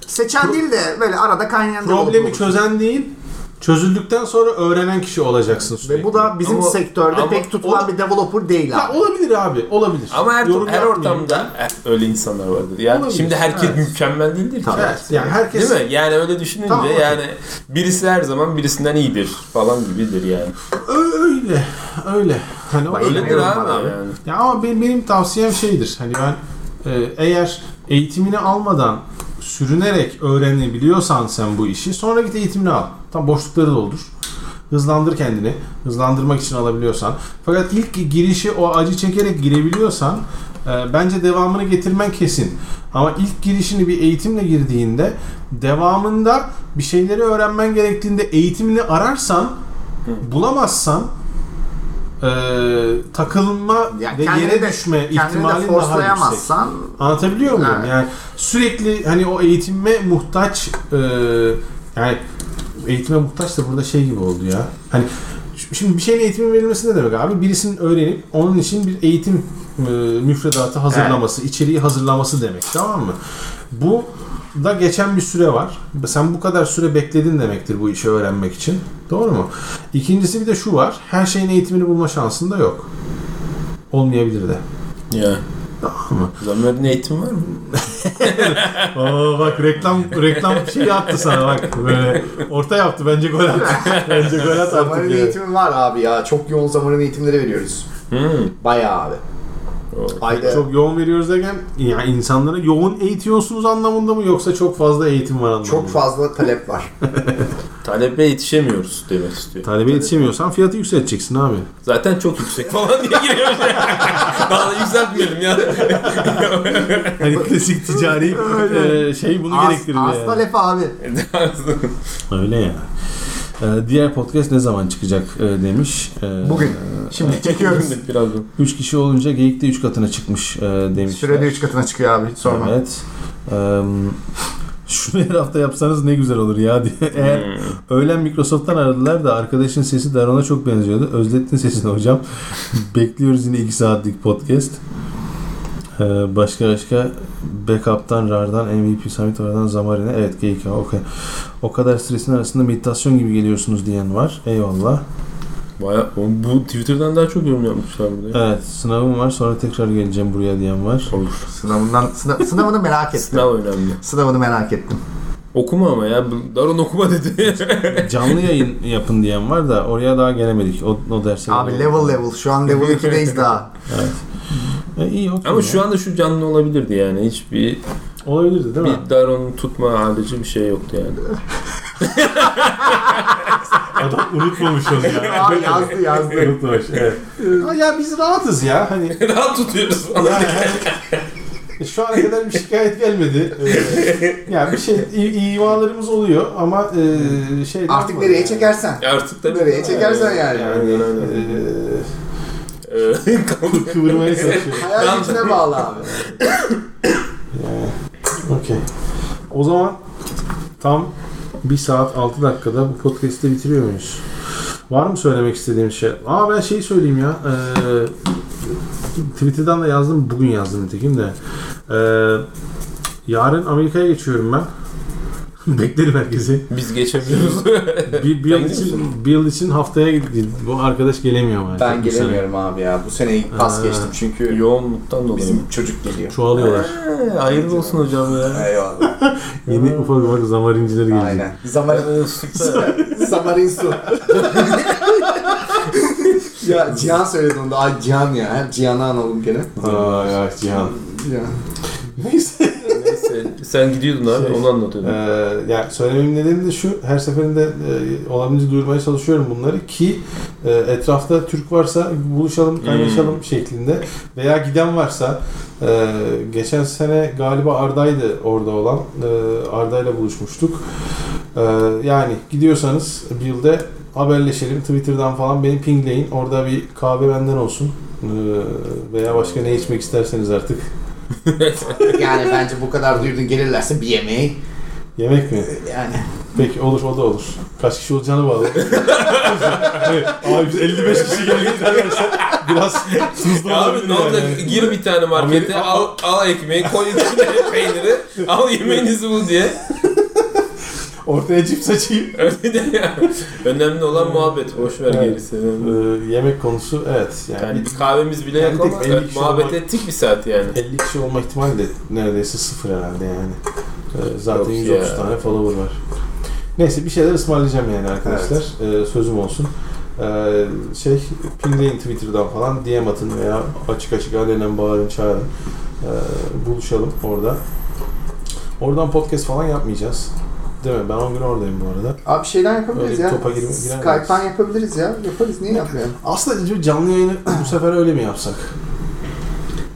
seçen değil de böyle arada kaynayan problemi olur. çözen değil çözüldükten sonra öğrenen kişi olacaksın sürekli. Ve bu da bizim Ama- sektörde ama pek tutulan o- bir developer değil abi. olabilir abi olabilir. Ama her, Yorum her yapmayayım. ortamda e, *laughs* öyle insanlar vardır. Yani Olabilir, şimdi herkes evet. mükemmel değildir ki. Tabii. Evet, yani herkes Değil mi? Yani öyle düşününce Tamam, okey. yani birisi her zaman birisinden iyidir falan gibidir yani. Ö- öyle öyle. Hani o- Öyledir abi, abi. yani. Ya ama benim, benim tavsiyem şeydir. Hani ben e, eğer eğitimini almadan sürünerek öğrenebiliyorsan sen bu işi sonra git eğitimini al. Tam boşlukları doldur. Hızlandır kendini. Hızlandırmak için alabiliyorsan. Fakat ilk girişi o acı çekerek girebiliyorsan e, bence devamını getirmen kesin. Ama ilk girişini bir eğitimle girdiğinde devamında bir şeyleri öğrenmen gerektiğinde eğitimini ararsan Bulamazsan e, takılma Ya ve yere de- düşme Kendini de daha yüksek. Anlatabiliyor muyum? Evet. Yani sürekli hani o eğitime muhtaç e, yani eğitime muhtaç da burada şey gibi oldu ya. Hani şimdi bir şeyin eğitimi verilmesi ne demek abi? Birisinin öğrenip onun için bir eğitim e, müfredatı hazırlaması, içeriği hazırlaması demek. Tamam mı? Bu da geçen bir süre var. Sen bu kadar süre bekledin demektir bu işi öğrenmek için. Doğru mu? İkincisi bir de şu var. Her şeyin eğitimini bulma şansın da yok. Olmayabilir de. Ya. Tamam mı? Zamer'in eğitim var mı? *laughs* Aa bak reklam reklam şeyi attı sana bak böyle orta yaptı bence gol attı. *laughs* bence gol at zamanın artık ya. eğitimi var abi ya. Çok yoğun zamanın eğitimleri veriyoruz. Hmm. Bayağı abi. Ayda Çok yoğun veriyoruz derken yani insanlara yoğun eğitiyorsunuz anlamında mı yoksa çok fazla eğitim var anlamında çok mı? fazla talep var. *laughs* Talebe yetişemiyoruz demek istiyor. Talebe yetişemiyorsan fiyatı yükselteceksin abi. Zaten çok yüksek falan diye giriyor. Daha da yükseltmeyelim ya. *laughs* Hani klasik ticari e, şey bunu Az, gerektirir az yani. talep abi. *laughs* Öyle ya. Ee, diğer podcast ne zaman çıkacak e, demiş. Ee, Bugün. Şimdi çekiyoruz. Birazdan. 3 kişi olunca geyikte 3 katına çıkmış e, demişler. Sürede 3 katına çıkıyor abi. Hiç sorma. Evet. Eee, *laughs* şunu her hafta yapsanız ne güzel olur ya diye. *laughs* Eğer Hmm. öğlen Microsoft'tan aradılar da arkadaşın sesi Daron'a çok benziyordu. Özlettin sesini hocam. *laughs* Bekliyoruz yine 2 saatlik podcast. Eee, başka başka Backup'tan, RAR'dan, MVP Summit, oradan Zamarin'e. Evet geyik ya, okey. O kadar stresin arasında meditasyon gibi geliyorsunuz diyen var. Eyvallah. Baya, bu Twitter'dan daha çok yorum yapmışlar burada. Evet sınavım var sonra tekrar geleceğim buraya diyen var. Olur. Sınavından, sınav, sınavını merak ettim. Sınav önemli. Sınavını merak ettim. Okuma ama ya. Daron okuma dedi. *laughs* Canlı yayın yapın diyen var da oraya daha gelemedik. O, o derse. Abi level level. Şu an level 2'deyiz daha. E, iyi okey ama ya. şu anda şu canlı olabilirdi yani. Hiçbir Olabilirdi değil mi? bir Daron'u tutma harici bir şey yoktu yani. *laughs* Adam unutmamış onu ya. Aa, yazdı yazdı. Unutmamış. Evet. Ama ya biz rahatız ya. Hani *laughs* Rahat tutuyoruz yani, hani, şu ana kadar bir şikayet gelmedi. Ee, yani bir şey imalarımız oluyor ama e, şey Artık nereye çekersen. Artık tabii. Nereye çekersen yani. yani Aynen, aynen. e, *laughs* kıvırmaya çalışıyor. Hayal gücüne bağlı abi. Okey. O zaman tam 1 saat 6 dakikada bu podcast'i bitiriyor muyuz? Var mı söylemek istediğim şey? Aa ben şeyi söyleyeyim ya. Ee, Twitter'dan da yazdım. Bugün yazdım nitekim de. Ee, yarın Amerika'ya geçiyorum ben. *laughs* Beklerim herkesi. Biz geçemiyoruz. Bir, bir, yıl için, bir yıl için haftaya bu arkadaş gelemiyor maalesef. Ben gelemiyorum abi ya. Bu sene pas Aa. geçtim çünkü Yoğunluktan dolayı. bizim çocuk geliyor. Çoğalıyorlar. Ee, hayırlı olsun hocam ya. Eyvallah. *laughs* Yeni ufak ufak zamarincileri gelecek. Aynen. Zaman Ee, süper. *laughs* Zamarin su. ya Cihan söyledi onu da. Ay Cihan ya. Hep Cihan'ı analım gene. Aa ya Cihan. Cihan. Neyse. Neyse sen gidiyordun abi Şey, onu anlatıyordun. Ee, yani söylememin nedeni de şu, her seferinde e, olabildiğince duyurmaya çalışıyorum bunları ki e, etrafta Türk varsa buluşalım, kaynaşalım şeklinde veya giden varsa e, geçen sene galiba Arda'ydı orada olan, e, Arda'yla buluşmuştuk. E, yani gidiyorsanız bir yılda haberleşelim, Twitter'dan falan beni pingleyin, orada bir kahve benden olsun. E, veya başka ne içmek isterseniz artık. Yani bence bu kadar duyurdun gelirlerse bir yemeği. Yemek mi? Yani. Peki olur o da olur. Kaç kişi olacağını bağlı. evet, abi biz 55 kişi geldik derlerse biraz tuzlu Ya abi ne olacak? yani. Gir bir tane markete, Amerika- al, al ekmeği, koy içine peyniri, al yemeğinizi bul diye. Ortaya cips açayım. *laughs* Öyle de ya. Önemli olan muhabbet. Boş ver Evet. gerisi. Ee, yemek konusu evet. Yani, Yani bir kahvemiz bile yok ama evet, muhabbet olmak- ettik bir saat yani. 50 kişi olma ihtimali de neredeyse sıfır herhalde yani. Ee, zaten Yok 130 ya. tane follower var. Neyse bir şeyler ısmarlayacağım yani arkadaşlar. Ee, sözüm olsun. Ee, şey pingleyin Twitter'dan falan DM atın veya açık açık alenen bağırın çağırın. Ee, buluşalım orada. Oradan podcast falan yapmayacağız. Değil mi? Ben 10 gün oradayım bu arada. Abi şeyden yapabiliriz Öyle ya. topa girme- girer Skype'tan yapabiliriz ya. Yaparız. Niye yapmayalım? Aslında canlı yayını *clears throat* bu sefer öyle mi yapsak?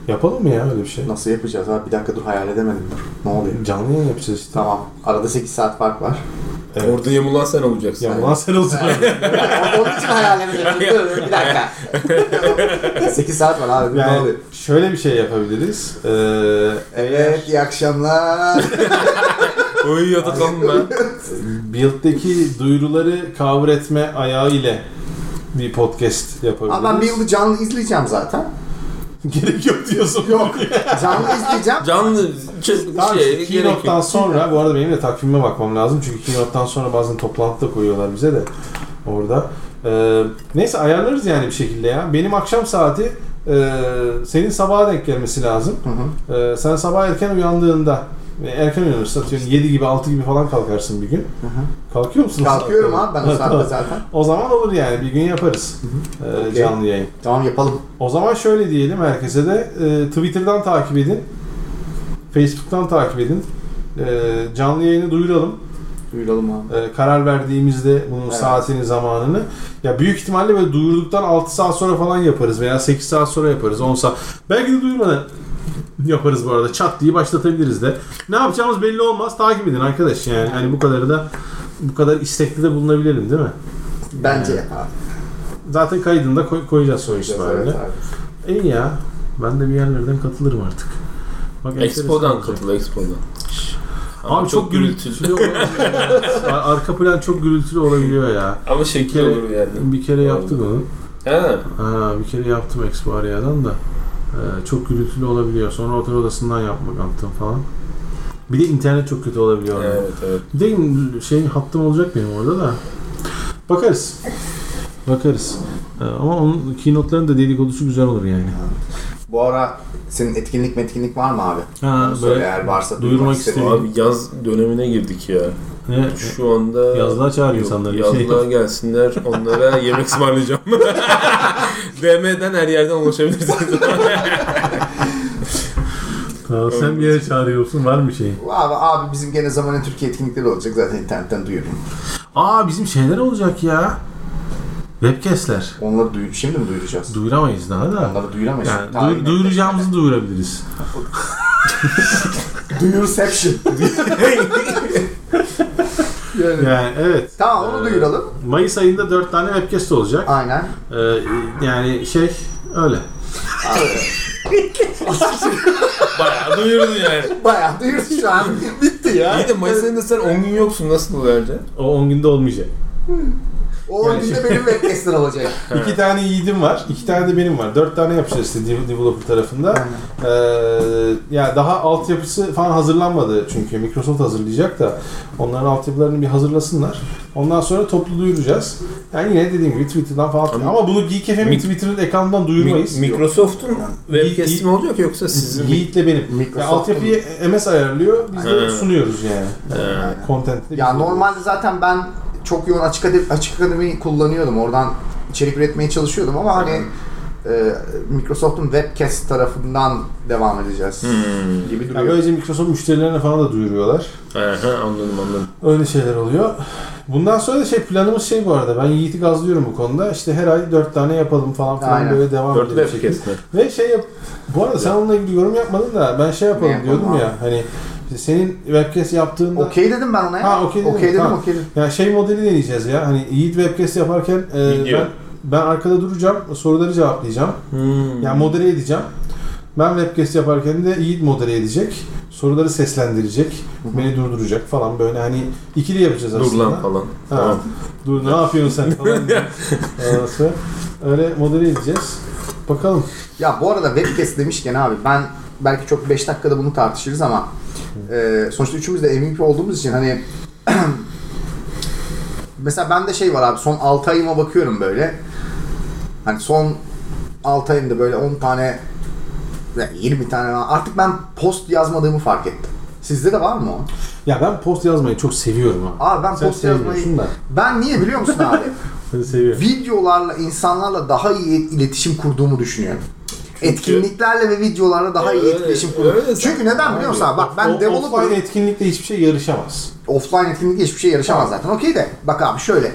Yapalım mı ya öyle bir şey? Nasıl yapacağız abi? Bir dakika dur hayal edemedim dur. Ne oluyor? Canlı yayın yapacağız işte. Tamam. Arada 8 saat fark var. Evet. Orada yamulan sen olacaksın. Ya ulan sen olsun. Onun için hayalimiz Dur bir dakika. *laughs* 8 saat var abi. Ne Yani oluyor? şöyle bir şey yapabiliriz. Ee, Evet iyi akşamlar. *laughs* Uyuyor tamam ben. Build'deki duyuruları cover etme ayağı ile bir podcast yapabiliriz. Ama ben bir yılı canlı izleyeceğim zaten. *laughs* Gerek yok diyorsun. Yok. Canlı izleyeceğim. Canlı şey, Tamam şey Keynote'dan sonra, bu arada benim de takvimime bakmam lazım. Çünkü Keynote'dan sonra bazen toplantıda koyuyorlar bize de orada. Ee, neyse ayarlarız yani bir şekilde ya. Benim akşam saati e, senin sabaha denk gelmesi lazım. Hı hı. Ee, sen sabah erken uyandığında erken uyanırsın atıyorum 7 gibi 6 gibi falan kalkarsın bir gün. Hı hı. Kalkıyor musun? Kalkıyorum abi ben o saatte zaten. O zaman olur yani bir gün yaparız ee, Okey. canlı yayın. Tamam yapalım. O zaman şöyle diyelim herkese de e, Twitter'dan takip edin. Facebook'tan takip edin. E, canlı yayını duyuralım. Duyuralım abi. E, karar verdiğimizde bunun Evet. saatini, zamanını. Ya büyük ihtimalle böyle duyurduktan 6 saat sonra falan yaparız veya 8 saat sonra yaparız. 10 saat. Belki de duyurmadan yaparız bu arada. Çat diye başlatabiliriz de. Ne yapacağımız belli olmaz. Takip edin arkadaş yani. Hani bu kadarı da bu kadar istekli de bulunabilelim değil mi? Bence yap abi. Zaten kaydını da koy- koyacağız sonuç itibariyle. Evet. İyi ya. Ben de bir yerlerden katılırım artık. Bak, Expo'dan katıl Expo'dan. Abi çok, gürültülü. olabiliyor. *laughs* Ar- Arka plan çok gürültülü olabiliyor ya. Ama Bir şekil kere, olur yani. bir kere yaptık onu. Ha. Ha, bir kere yaptım Expo Area'dan da. Ee, çok gürültülü olabiliyor. Sonra otel odasından yapmak yaptım falan. Bir de internet çok kötü olabiliyor. orada. Evet evet. Bir de şey hattım olacak benim orada da. Bakarız. Bakarız. Ee, ama onun keynote'ların da dedikodusu güzel olur yani. Bu ara senin etkinlik metkinlik var mı abi? Ha, Söyle böyle eğer varsa duyurmak istediğin. Abi yaz dönemine girdik ya. ne, Şu anda Yazlığa çağır insanları. Yazlığa *laughs* gelsinler. Onlara yemek ısmarlayacağım. *laughs* DM'den her yerden ulaşabilirsiniz. Ha, sen bir yere çağırıyorsun var mı şey? Abi, abi bizim gene zamanın Türkiye etkinlikleri olacak zaten internetten duyururum. Aa bizim şeyler olacak ya. Webcast'ler. Onları duy şimdi mi duyuracağız? Duyuramayız daha da. Onları duyuramayız. Yani duy- duyuracağımızı duyurabiliriz. *laughs* Duyurception. *laughs* *laughs* yani. Yani evet. Tamam onu Ee, duyuralım. Mayıs ayında 4 tane webcast olacak. Aynen. Ee, yani şey öyle. Bayağı duyurdun yani. bayağı duyurdu şu an. *laughs* Bitti ya. İyi de Mayıs ayında sen 10 gün yoksun. Nasıl vereceksin? O 10 günde olmayacak. O Yani şey- benim webcast'ın olacak. *laughs* İki tane yiğidim var. iki tane de benim var. Dört tane yapacağız işte dev- developer tarafında. Ee, ya daha altyapısı falan hazırlanmadı çünkü Microsoft hazırlayacak da onların altyapılarını bir hazırlasınlar. Ondan sonra toplu duyuracağız. Yani yine dediğim gibi Twitter'dan falan. Ama- Ama bunu Geek FM'in Mi- Twitter'ın ekranından duyurmayız. Mi- Microsoft'un webcast'i mi olacak yoksa sizin? Yiğit'le benim. Microsoft'un- Ya altyapıyı MS ayarlıyor. Biz de sunuyoruz yani. Content'te Ya normalde zaten ben çok yoğun açık akademi, açık akademi kullanıyordum. Oradan içerik üretmeye çalışıyordum ama hani e, Microsoft'un webcast tarafından devam edeceğiz Hmm. gibi duruyor. böylece Microsoft müşterilerine falan da duyuruyorlar. Aha, anladım anladım. Öyle şeyler oluyor. Bundan sonra da şey planımız şey bu arada. Ben Yiğit'i gazlıyorum bu konuda. İşte her ay dört tane yapalım falan filan Aynen. böyle devam 4 edelim. webcast mi? Ve şey yap. Bu arada sen onunla ilgili yorum yapmadın da ben şey yapalım yapalım diyordum abi? ya. Hani senin webcast yaptığında Okey dedim ben ona ya. Ha, okey dedin. Okey dedim, Tamam. okey dedim. ya şey modeli deneyeceğiz ya. Hani Yiğit webcast yaparken e, Video. ben ben arkada duracağım, soruları cevaplayacağım. Hmm. Yani modere edeceğim. Ben webcast yaparken de Yiğit modere edecek. Soruları seslendirecek. Beni durduracak falan böyle hani ikili yapacağız aslında. Dur lan falan. Ha, Tamam. Dur ne yapıyorsun sen falan. diye. *laughs* Ondan Öyle modere edeceğiz. Bakalım. Ya bu arada webcast demişken abi ben belki çok 5 dakikada bunu tartışırız ama e, sonuçta üçümüz de MVP olduğumuz için hani *clears throat* mesela bende şey var abi son 6 ayıma bakıyorum böyle. Hani son 6 ayımda böyle 10 tane yani 20 tane artık ben post yazmadığımı fark ettim. Sizde de var mı o? Ya ben post yazmayı çok seviyorum ha. Abi ben Sen post yazmayı da. ben niye biliyor musun abi? *laughs* Seviyorum. videolarla insanlarla daha iyi iletişim kurduğumu düşünüyorum. Etkinliklerle ve videolarla daha iyi etkileşim öyle Çünkü neden biliyor musun abi? Bak ben O- developer Offline etkinlikte hiçbir şey yarışamaz. offline etkinlikle hiçbir şey yarışamaz zaten. Okey de bak abi şöyle.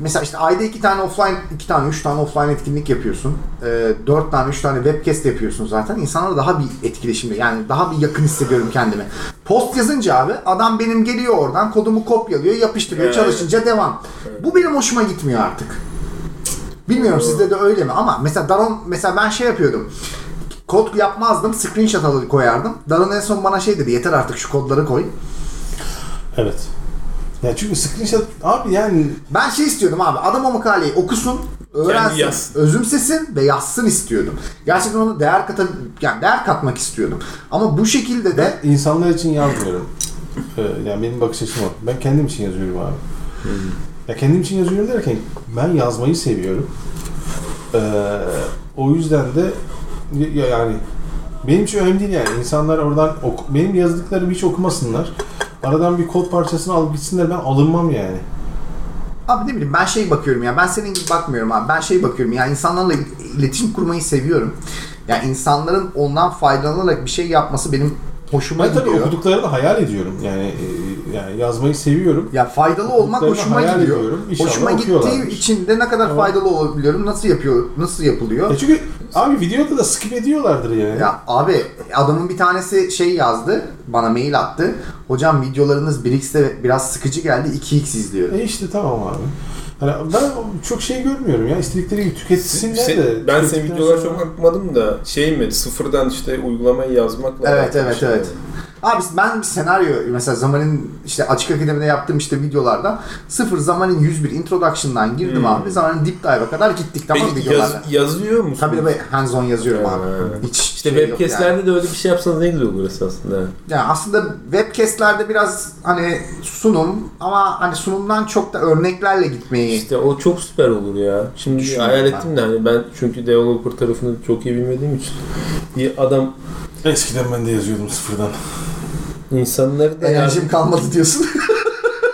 mesela işte ayda iki tane offline, iki tane, üç tane offline etkinlik yapıyorsun. Ee, dört tane, üç tane webcast yapıyorsun zaten. İnsanlarla daha bir etkileşimde yani daha bir yakın hissediyorum kendimi. Post yazınca abi adam benim geliyor oradan kodumu kopyalıyor, yapıştırıyor, Evet. çalışınca devam. Bu benim hoşuma gitmiyor artık. Bilmiyorum sizde de öyle mi ama mesela Daron mesela ben şey yapıyordum. Kod yapmazdım, screenshot alır koyardım. Daron en son bana şey dedi, yeter artık şu kodları koy. Evet. Ya çünkü screenshot abi yani Ben şey istiyordum abi. Adam o makaleyi okusun, öğrensin, yazsın. özümsesin ve yazsın istiyordum. Gerçekten ona değer kata yani değer katmak istiyordum. Ama bu şekilde de ben insanlar için yazmıyorum. Ee, yani benim bakış açım o. Ben kendim için yazıyorum abi. Ya kendim için yazıyorum derken ben yazmayı seviyorum. Ee, o yüzden de ya- yani benim için önemli değil yani. İnsanlar oradan oku- benim yazdıklarımı hiç okumasınlar. Aradan bir kod parçasını alıp gitsinler ben alınmam yani. abi ne bileyim ben şey bakıyorum ya. Ben senin gibi bakmıyorum abi. Ben şey bakıyorum ya insanlarla iletişim kurmayı seviyorum. Yani insanların ondan faydalanarak bir şey yapması benim hoşuma Ben tabii gidiyor. okuduklarını hayal ediyorum. Yani e, yani yazmayı seviyorum. Ya faydalı olmak hoşuma gidiyor. ediyorum. İnşallah Hoşuma gittiği için de ne kadar Ama- faydalı olabiliyorum. Nasıl yapıyor? Nasıl yapılıyor? Ya çünkü abi videoda da skip ediyorlardır yani. Ya abi adamın bir tanesi şey yazdı bana mail attı. Hocam videolarınız 1x'te biraz sıkıcı geldi 2x izliyorum. E işte tamam abi. Hani ben çok şey görmüyorum ya. İstedikleri gibi tüketsinler Sen- de. ben senin videolara sonra- çok bakmadım da şey mi sıfırdan işte uygulamayı yazmakla Evet evet şey evet. Abi ben bir senaryo mesela zamanın işte açık akademide yaptığım işte videolarda sıfır zamanın 101 introduction'dan girdim Hmm. abi zamanın deep dive'a kadar gittik tamam mı videolarda. yaz, yazıyor musun? Tabii tabii hands on yazıyorum abi. Hiç İşte şey yok yani. webcastlerde de öyle bir şey yapsanız ne güzel olur esasında. Yani aslında webcastlerde biraz hani sunum ama hani sunumdan çok da örneklerle gitmeyi İşte o çok süper olur ya. Şimdi Düşünüyorum hayal ben. ettim de hani ben çünkü developer tarafını çok iyi bilmediğim için bir adam Eskiden ben de yazıyordum sıfırdan. insanları da enerjim yardım- kalmadı diyorsun. *laughs*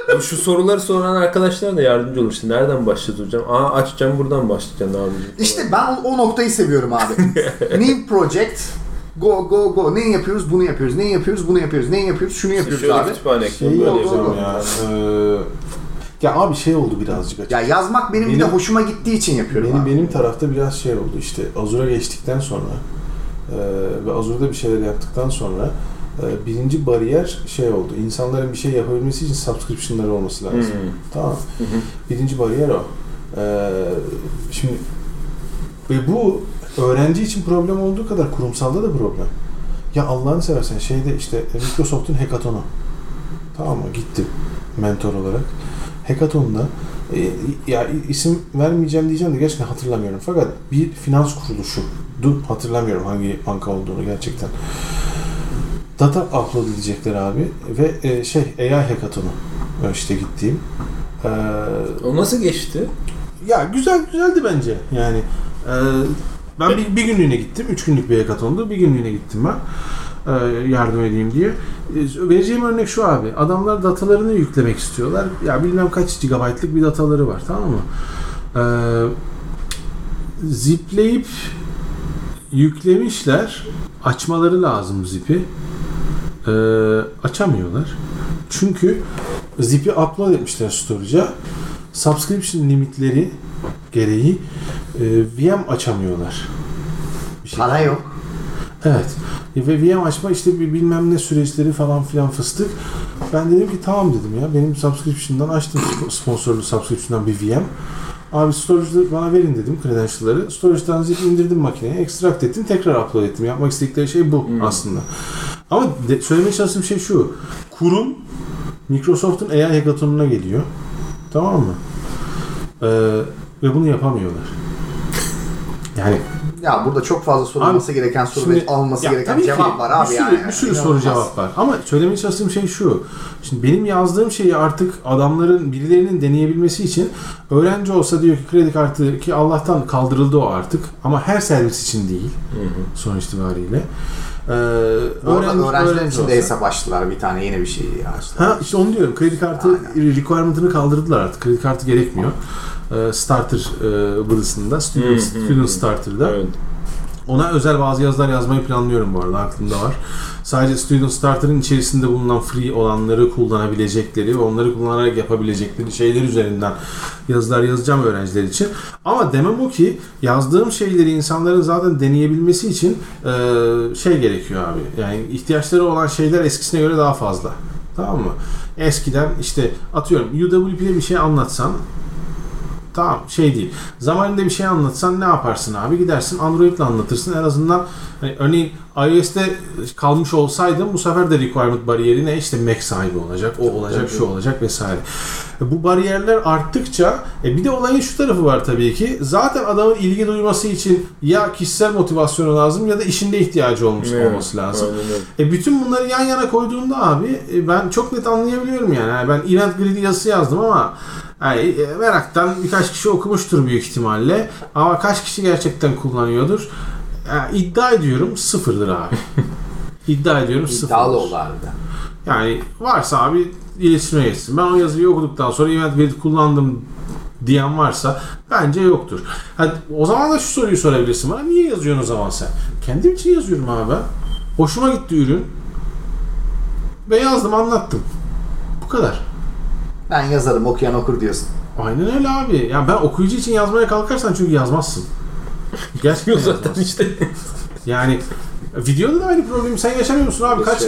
Ya şu soruları soran arkadaşlar da yardımcı olur. Şimdi nereden başlatacağım? Aa açacağım buradan başlayacaksın abicim. İşte ben o, o noktayı seviyorum abi. *laughs* New project Go go go. Ne yapıyoruz? Bunu yapıyoruz. Ne yapıyoruz? Bunu yapıyoruz. Ne yapıyoruz? Şunu yapıyoruz şöyle abi. kütüphane Şey böyle yapıyorum. ya. Ee, ya abi şey oldu birazcık açık. Ya yazmak benim, bir de Benim- hoşuma gittiği için yapıyorum Benim abi. benim tarafta biraz şey oldu işte Azure'a geçtikten sonra ve Azure'da bir şeyler yaptıktan sonra e, birinci bariyer şey oldu. İnsanların bir şey yapabilmesi için subscription'ları olması lazım. Hmm. Tamam. Hı hı. Birinci bariyer o. Ee, şimdi ve bu öğrenci için problem olduğu kadar kurumsalda da problem. Ya Allah'ını seversen şeyde işte Microsoft'un hackathonu. Tamam mı? Gittim mentor olarak. Hackathon'da e, ya isim vermeyeceğim diyeceğim de gerçekten hatırlamıyorum. Fakat bir finans kuruluşu du hatırlamıyorum hangi banka olduğunu gerçekten. Data upload edecekler abi ve e, şey AI hackathonu işte gittiğim. Ee, O nasıl geçti? ya güzel güzeldi bence. Yani e, ben bir, bir günlüğüne gittim. Üç günlük bir hackathondu. Bir günlüğüne gittim ben. E, yardım edeyim diye. E, vereceğim örnek şu abi. Adamlar datalarını yüklemek istiyorlar. Ya bilmem kaç gigabaytlık bir dataları var. Tamam mı? E, zipleyip yüklemişler. Açmaları lazım zipi. Açamıyorlar. Çünkü zipi upload etmişler storage'a. Subscription limitleri gereği e, VM açamıyorlar. Bir şey. Para yok. Evet. E, Ve VM açma işte bir bilmem ne süreçleri falan filan fıstık. Ben dedim ki tamam dedim ya. Benim subscription'dan açtım sp- sponsorlu subscription'dan bir VM. Abi storage'ı bana verin dedim credential'ları. Storage'dan zip indirdim makineye. Extract ettim. Tekrar upload ettim. Yapmak istedikleri şey bu Hmm. aslında. Ama de, söylemeye çalıştığım şey şu. Kurum Microsoft'un AI hackathon'una geliyor. Tamam mı? Ee, ve bunu yapamıyorlar. Yani Ya burada çok fazla sorulması gereken soru ve Şimdi- alınması ya gereken tabii ki cevap var abi bir sürü, yani. Bir sürü soru cevap var. Ama söylemeye çalıştığım şey şu. Şimdi benim yazdığım şeyi artık adamların birilerinin deneyebilmesi için öğrenci olsa diyor ki kredi kartı ki Allah'tan kaldırıldı o artık ama her servis için değil sonuç itibariyle. Ee, Bu arada öğrenci- öğrencilerin öğrenci için de hesap açtılar bir tane yeni bir şey açtılar. Ha işte onu diyorum. Kredi kartı requirement'ını kaldırdılar artık. Kredi kartı gerekmiyor. Ee, starter e, bırısında, student, student starter'da. Evet. Ona özel bazı yazılar yazmayı planlıyorum bu arada aklımda var. Sadece Student Starter'ın içerisinde bulunan free olanları kullanabilecekleri ve onları kullanarak yapabilecekleri şeyler üzerinden yazılar yazacağım öğrenciler için. Ama demem o ki yazdığım şeyleri insanların zaten deneyebilmesi için e, şey gerekiyor abi. Yani ihtiyaçları olan şeyler eskisine göre daha fazla. Tamam mı? Eskiden işte atıyorum UWP'de bir şey anlatsan Tamam şey değil. Zamanında bir şey anlatsan ne yaparsın abi? Gidersin Android'le anlatırsın. En azından hani örneğin iOS'te kalmış olsaydım bu sefer de requirement bariyeri ne? İşte Mac sahibi olacak, o olacak, Tabii. şu olacak vesaire. E, Bu bariyerler arttıkça e bir de olayın şu tarafı var tabii ki. Zaten adamın ilgi duyması için ya kişisel motivasyonu lazım ya da işinde ihtiyacı olmuş Evet, olması lazım. aynen. E bütün bunları yan yana koyduğunda abi e, ben çok net anlayabiliyorum yani. Yani ben event grid yazısı yazdım ama yani e, meraktan birkaç kişi okumuştur büyük ihtimalle. Ama kaç kişi gerçekten kullanıyordur? Yani iddia ediyorum sıfırdır abi. *laughs* iddia ediyorum sıfırdır. İddialı harbiden. Yani varsa abi iletişime geçsin. Ben o yazıyı okuduktan sonra event grid kullandım diyen varsa bence yoktur. Hadi, o zaman da şu soruyu sorabilirsin bana. Niye yazıyorsun o zaman sen? Kendim için yazıyorum abi. Hoşuma gitti ürün. Ve yazdım anlattım. Bu kadar. Ben yazarım okuyan okur diyorsun. Aynen öyle abi. Ya ben okuyucu için yazmaya kalkarsan çünkü yazmazsın. Gerçekten Zaten yazmazsın. işte Yani videoda da aynı problemi sen yaşamıyor musun abi? Kaç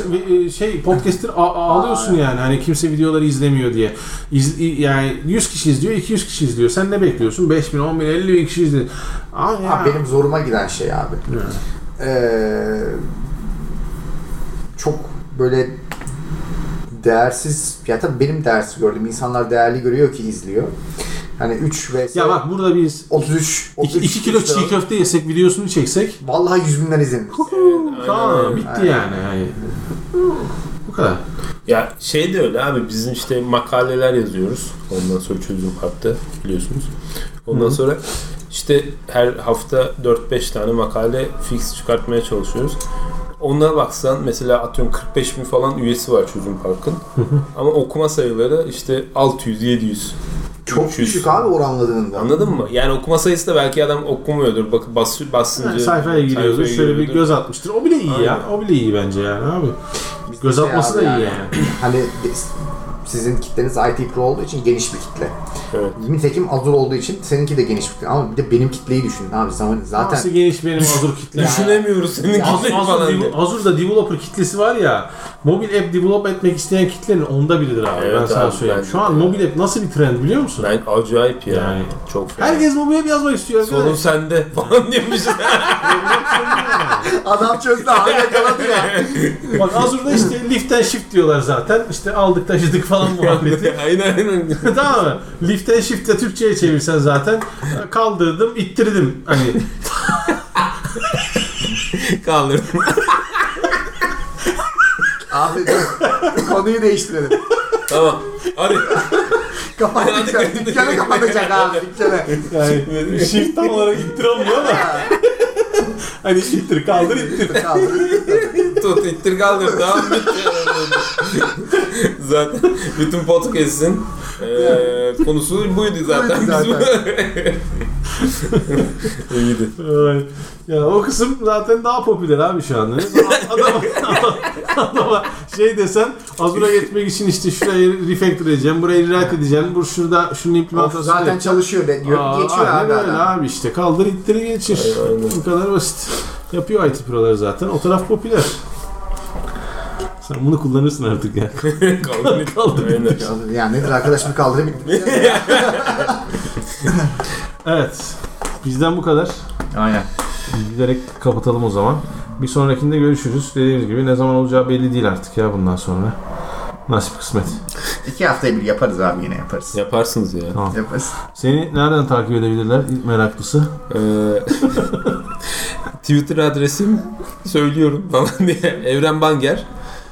şey podcaster a- ağlıyorsun yani hani kimse videoları izlemiyor diye. İz, yani 100 kişi izliyor, 200 kişi izliyor. Sen ne bekliyorsun? 5000, 10 bin, 50 bin kişi izliyor. Aa, ya. Abi benim zoruma giden şey abi. Ee, çok böyle değersiz ya tabii benim değersiz gördüğüm insanlar değerli görüyor ki izliyor. Hani 3 vs Ya bak burada biz 33 2 33 kilo çiğ köfte yesek videosunu çeksek Vallahi 100 binler izlenir. tamam öyle. bitti Aynen. yani. yani. Bu kadar. Ya şey de öyle abi bizim işte makaleler yazıyoruz. Ondan sonra çözüm parkta biliyorsunuz. Ondan sonra işte her hafta 4-5 tane makale fix çıkartmaya çalışıyoruz. Onlara baksan mesela atıyorum 45 bin falan üyesi var çözüm parkın. Ama okuma sayıları işte 600 700. Çok 300. düşük abi oranladığında. Anladın mı? Yani okuma sayısı da belki adam okumuyordur. Bak bas, basınca Yani sayfaya giriyordur, sayfaya şöyle bir göz atmıştır. O bile iyi ya. O bile iyi bence yani abi. Bizde Göz şey atması da abi iyi yani. *clears throat* Hani sizin kitleniz IT Pro olduğu için geniş bir kitle. Evet. Nitekim Azure olduğu için seninki de geniş bir kitle. Ama bir de benim kitleyi düşün abi. Zaten Nasıl geniş benim Azure kitle. Düşünemiyoruz senin kitleyi falan diye. developer kitlesi var ya mobil app develop etmek isteyen kitlenin onda biridir abi Evet ben sana abi, söyleyeyim. bence Şu an mobil app nasıl bir trend biliyor musun? Ben acayip ya. Yani. Çok fena. Herkes mobil app yazmak istiyor Sorun arkadaş. sende falan diyormuş. *laughs* adam çözdü abi yakaladı ya. *laughs* Bak Azure'da işte lift and shift diyorlar zaten. İşte aldık taşıdık falan *laughs* muhabbeti. aynen aynen. tamam mı? Lift and shift de Türkçe'ye çevirsen zaten kaldırdım, ittirdim. Hani *laughs* Kaldırdım. *laughs* Abi. Konuyu değiştirelim. tamam. Hadi. Kapat Hadi dükkanı. kapatacak abi dükkanı. yani shift tam olarak ittiremiyor ama *laughs* hani ittir kaldır ittir. Kaldı. Tut ittir kaldır. Tamam bitti. *laughs* zaten bütün podcast'in eee konusu buydu zaten. Zaten. *laughs* İyiydi. Ay, Ya o kısım zaten daha popüler abi şu anda. Adama, *laughs* adama şey desen Azure'a geçmek için işte şurayı refactor edeceğim, burayı rewrite edeceğim, bu şurada şunun implementasyonu zaten yapacağım. çalışıyor de, diyor. Aa, geçiyor aynen abi. öyle adam. abi işte kaldır ittir geçir. Aynen. Bu kadar basit. Yapıyor IT proları zaten. O taraf popüler. Sen bunu kullanırsın artık ya. Kaldır ittir. Kaldır Aynen. Yani nedir arkadaş bir kaldırabilir. *laughs* Evet. Bizden bu kadar. Aynen. Giderek kapatalım o zaman. Bir sonrakinde görüşürüz. Dediğimiz gibi ne zaman olacağı belli değil artık ya bundan sonra. Nasip kısmet. İki haftaya bir yaparız abi yine yaparız. Yaparsınız ya. Yaparız. Seni nereden takip edebilirler ilk meraklısı? Eee, *laughs* Twitter adresim söylüyorum falan diye. Evren Banger.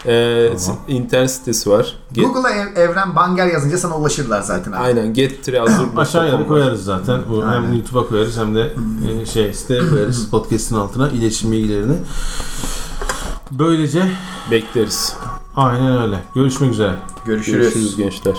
Eee, Tamam. internet sitesi var. Get, Google'a ev- Evren Banger yazınca sana ulaşırlar zaten abi. aynen get-azure.com *coughs* Aşağıya koyarız zaten. Bu Aynen. hem YouTube'a koyarız hem de e, şey siteye koyarız. Podcast'in altına iletişim bilgilerini. Böylece Bekleriz. aynen öyle. Görüşmek üzere. Görüşürüz. Görüşürüz gençler.